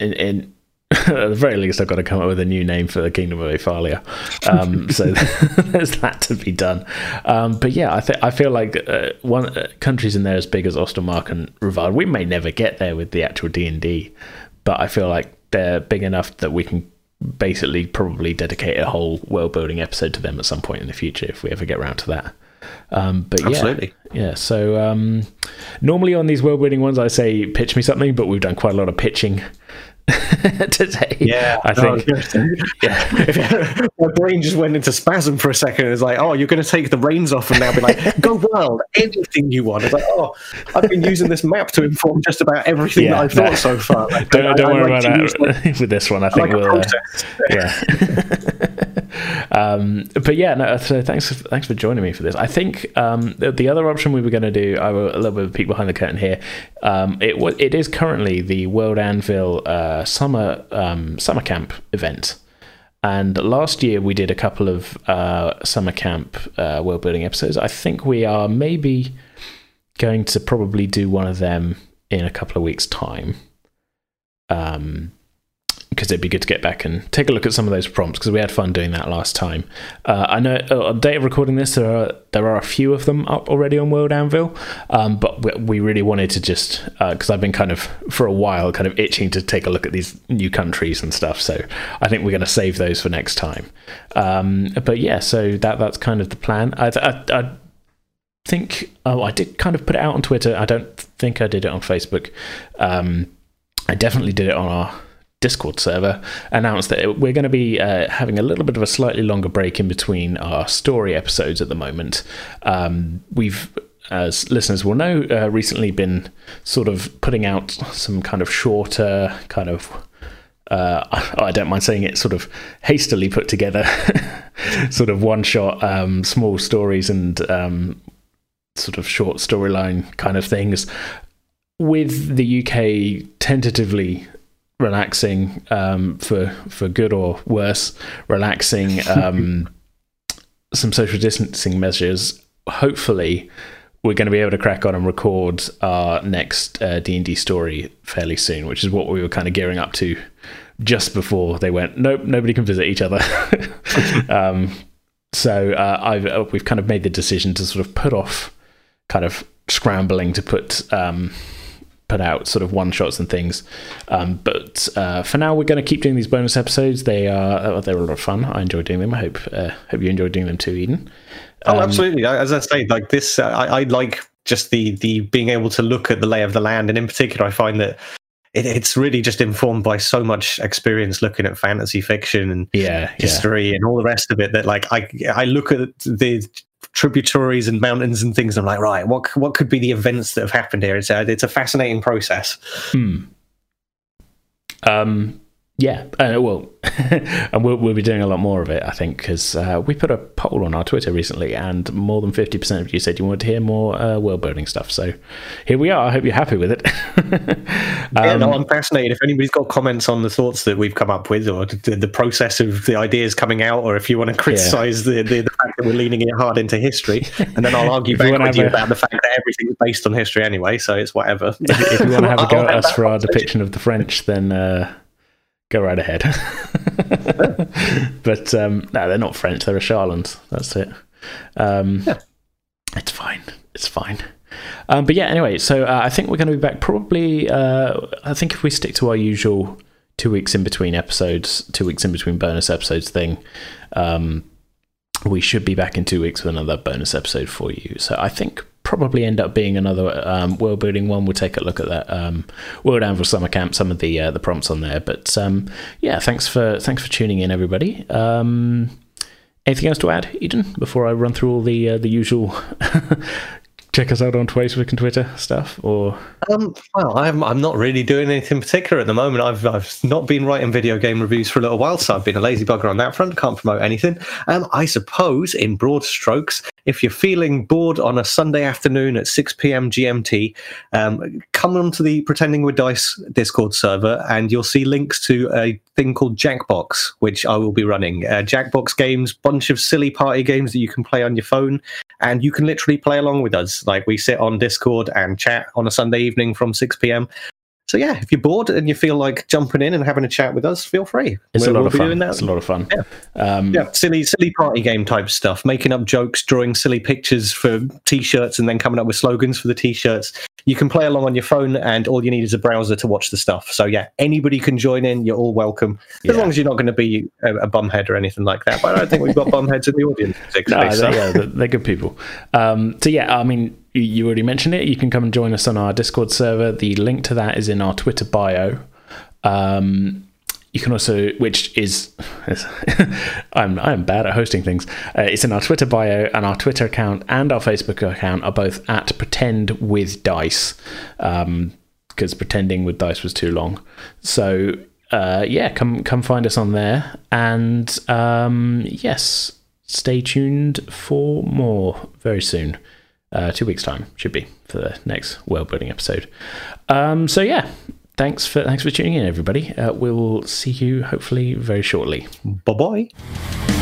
in. in *laughs* at the very least, I've got to come up with a new name for the Kingdom of Ephalia. Um, *laughs* so *laughs* there's that to be done. Um, but yeah, I think I feel like uh, one uh, countries in there as big as Ostermark and Ravad, we may never get there with the actual D and D, but I feel like they're big enough that we can basically probably dedicate a whole world building episode to them at some point in the future if we ever get around to that. Um, but Absolutely. yeah, yeah. So um, normally on these world building ones, I say pitch me something, but we've done quite a lot of pitching *laughs* today. Yeah, I no, think. *laughs* yeah. *laughs* My brain just went into spasm for a second. It's like, oh, you're going to take the reins off and now be like, go world, anything you want. It's like, oh, I've been using this map to inform just about everything Yeah, that I've no. thought so far. Like, Don't, I- don't I worry like about use like- that with this one. I I think like we'll. Uh, yeah. Um, but yeah, no. So thanks, thanks for joining me for this. I think um, the, the other option we were going to do, I will a little bit of a peek behind the curtain here. Um, it it is currently the World Anvil uh, summer um, summer camp event. And last year we did a couple of uh, summer camp uh, world building episodes. I think we are maybe going to probably do one of them in a couple of weeks' time. Um, because it'd be good to get back and take a look at some of those prompts because we had fun doing that last time. Uh, I know uh, on date of recording this, there are there are a few of them up already on World Anvil, um, but we, we really wanted to just because I've been kind of for a while kind of itching to take a look at these new countries and stuff. So I think we're going to save those for next time. Um, but yeah, so that that's kind of the plan. I, I, I think oh I did kind of put it out on Twitter. I don't think I did it on Facebook. Um, I definitely did it on our Discord server. Announced that we're going to be uh, having a little bit of a slightly longer break in between our story episodes at the moment. Um, we've as listeners will know, uh, recently been sort of putting out some kind of shorter, kind of uh, *laughs* I don't mind saying it, sort of hastily put together, *laughs* sort of one shot, um, small stories and um, sort of short storyline kind of things, with the UK tentatively relaxing um, for for good or worse, relaxing um, *laughs* some social distancing measures. Hopefully, we're going to be able to crack on and record our next uh, D&D story fairly soon, which is what we were kind of gearing up to just before they went, nope, nobody can visit each other. *laughs* um, so uh, I've, uh, we've kind of made the decision to sort of put off kind of scrambling to put um, put out sort of one shots and things. Um, but uh, for now, we're going to keep doing these bonus episodes. They are uh, they're a lot of fun. I enjoy doing them. I hope uh, hope you enjoy doing them too, Eden. Oh, Um, absolutely. As I say, like this, uh, I, I like just the the being able to look at the lay of the land, and in particular, I find that it, it's really just informed by so much experience looking at fantasy fiction and Yeah, yeah. history and all the rest of it. That like I I look at the tributaries and mountains and things. I'm like, right, what what could be the events that have happened here? It's a, it's a fascinating process. Hmm. Um, yeah, uh, well, *laughs* and we'll, we'll be doing a lot more of it, I think, because uh, we put a poll on our Twitter recently, and more than fifty percent of you said you wanted to hear more uh, world building stuff. So here we are. I hope you're happy with it. *laughs* yeah, Um, no, I'm fascinated. If anybody's got comments on the thoughts that we've come up with, or the, the process of the ideas coming out, or if you want to criticize the, the, the fact that we're leaning it hard into history, and then I'll argue *laughs* If you back with you a- about the fact that everything is based on history anyway, so it's whatever. if you want to have a go at us for our depiction of the French, then uh, go right ahead. *laughs* but um, no, they're not French. They're a Charlans. That's it. Um, Yeah. It's fine. It's fine. Um, but yeah, anyway, so uh, I think we're going to be back probably. Uh, I think if we stick to our usual two weeks in between episodes, two weeks in between bonus episodes thing, um, we should be back in two weeks with another bonus episode for you. So I think probably end up being another um, world building one. We'll take a look at that um, World Anvil Summer Camp, some of the uh, the prompts on there. But um, yeah, thanks for thanks for tuning in, everybody. Um, anything else to add, Eden? Before I run through all the uh, the usual. *laughs* Check us out on Facebook and Twitter stuff, or Um, well, I'm I'm not really doing anything particular at the moment. I've I've not been writing video game reviews for a little while, so I've been a lazy bugger on that front. Can't promote anything. Um, I suppose, in broad strokes, if you're feeling bored on a Sunday afternoon at 6 p.m. GMT, um, come onto the Pretending with Dice Discord server, and you'll see links to a thing called Jackbox, which I will be running. Uh, Jackbox games, bunch of silly party games that you can play on your phone and you can literally play along with us. Like we sit on Discord and chat on a Sunday evening from 6 p.m. so yeah, if you're bored and you feel like jumping in and having a chat with us, feel free. It's We'll- a lot we'll of fun. It's a lot of fun. Yeah. Um, Yeah, silly, silly party game type stuff, making up jokes, drawing silly pictures for t-shirts, and then coming up with slogans for the t-shirts. You can play along on your phone, and all you need is a browser to watch the stuff. So yeah, anybody can join in. You're all welcome, as Yeah. long as you're not going to be a, a bumhead or anything like that. But I don't think we've got bumheads in the audience, *laughs* No, so. they're, they're good people. Um, so yeah, I mean, you, already mentioned it. You can come and join us on our Discord server. The link to that is in our Twitter bio. Um, you can also, which is, *laughs* I'm I'm bad at hosting things. Uh, it's in our Twitter bio, and our Twitter account and our Facebook account are both at Pretend with Dice, because pretending with dice was too long. So uh, yeah, come come find us on there, and um, yes, stay tuned for more very soon. Uh, two weeks time should be for the next world building episode. Um, so yeah, thanks for thanks for tuning in, everybody. Uh, we'll see you hopefully very shortly. Bye bye.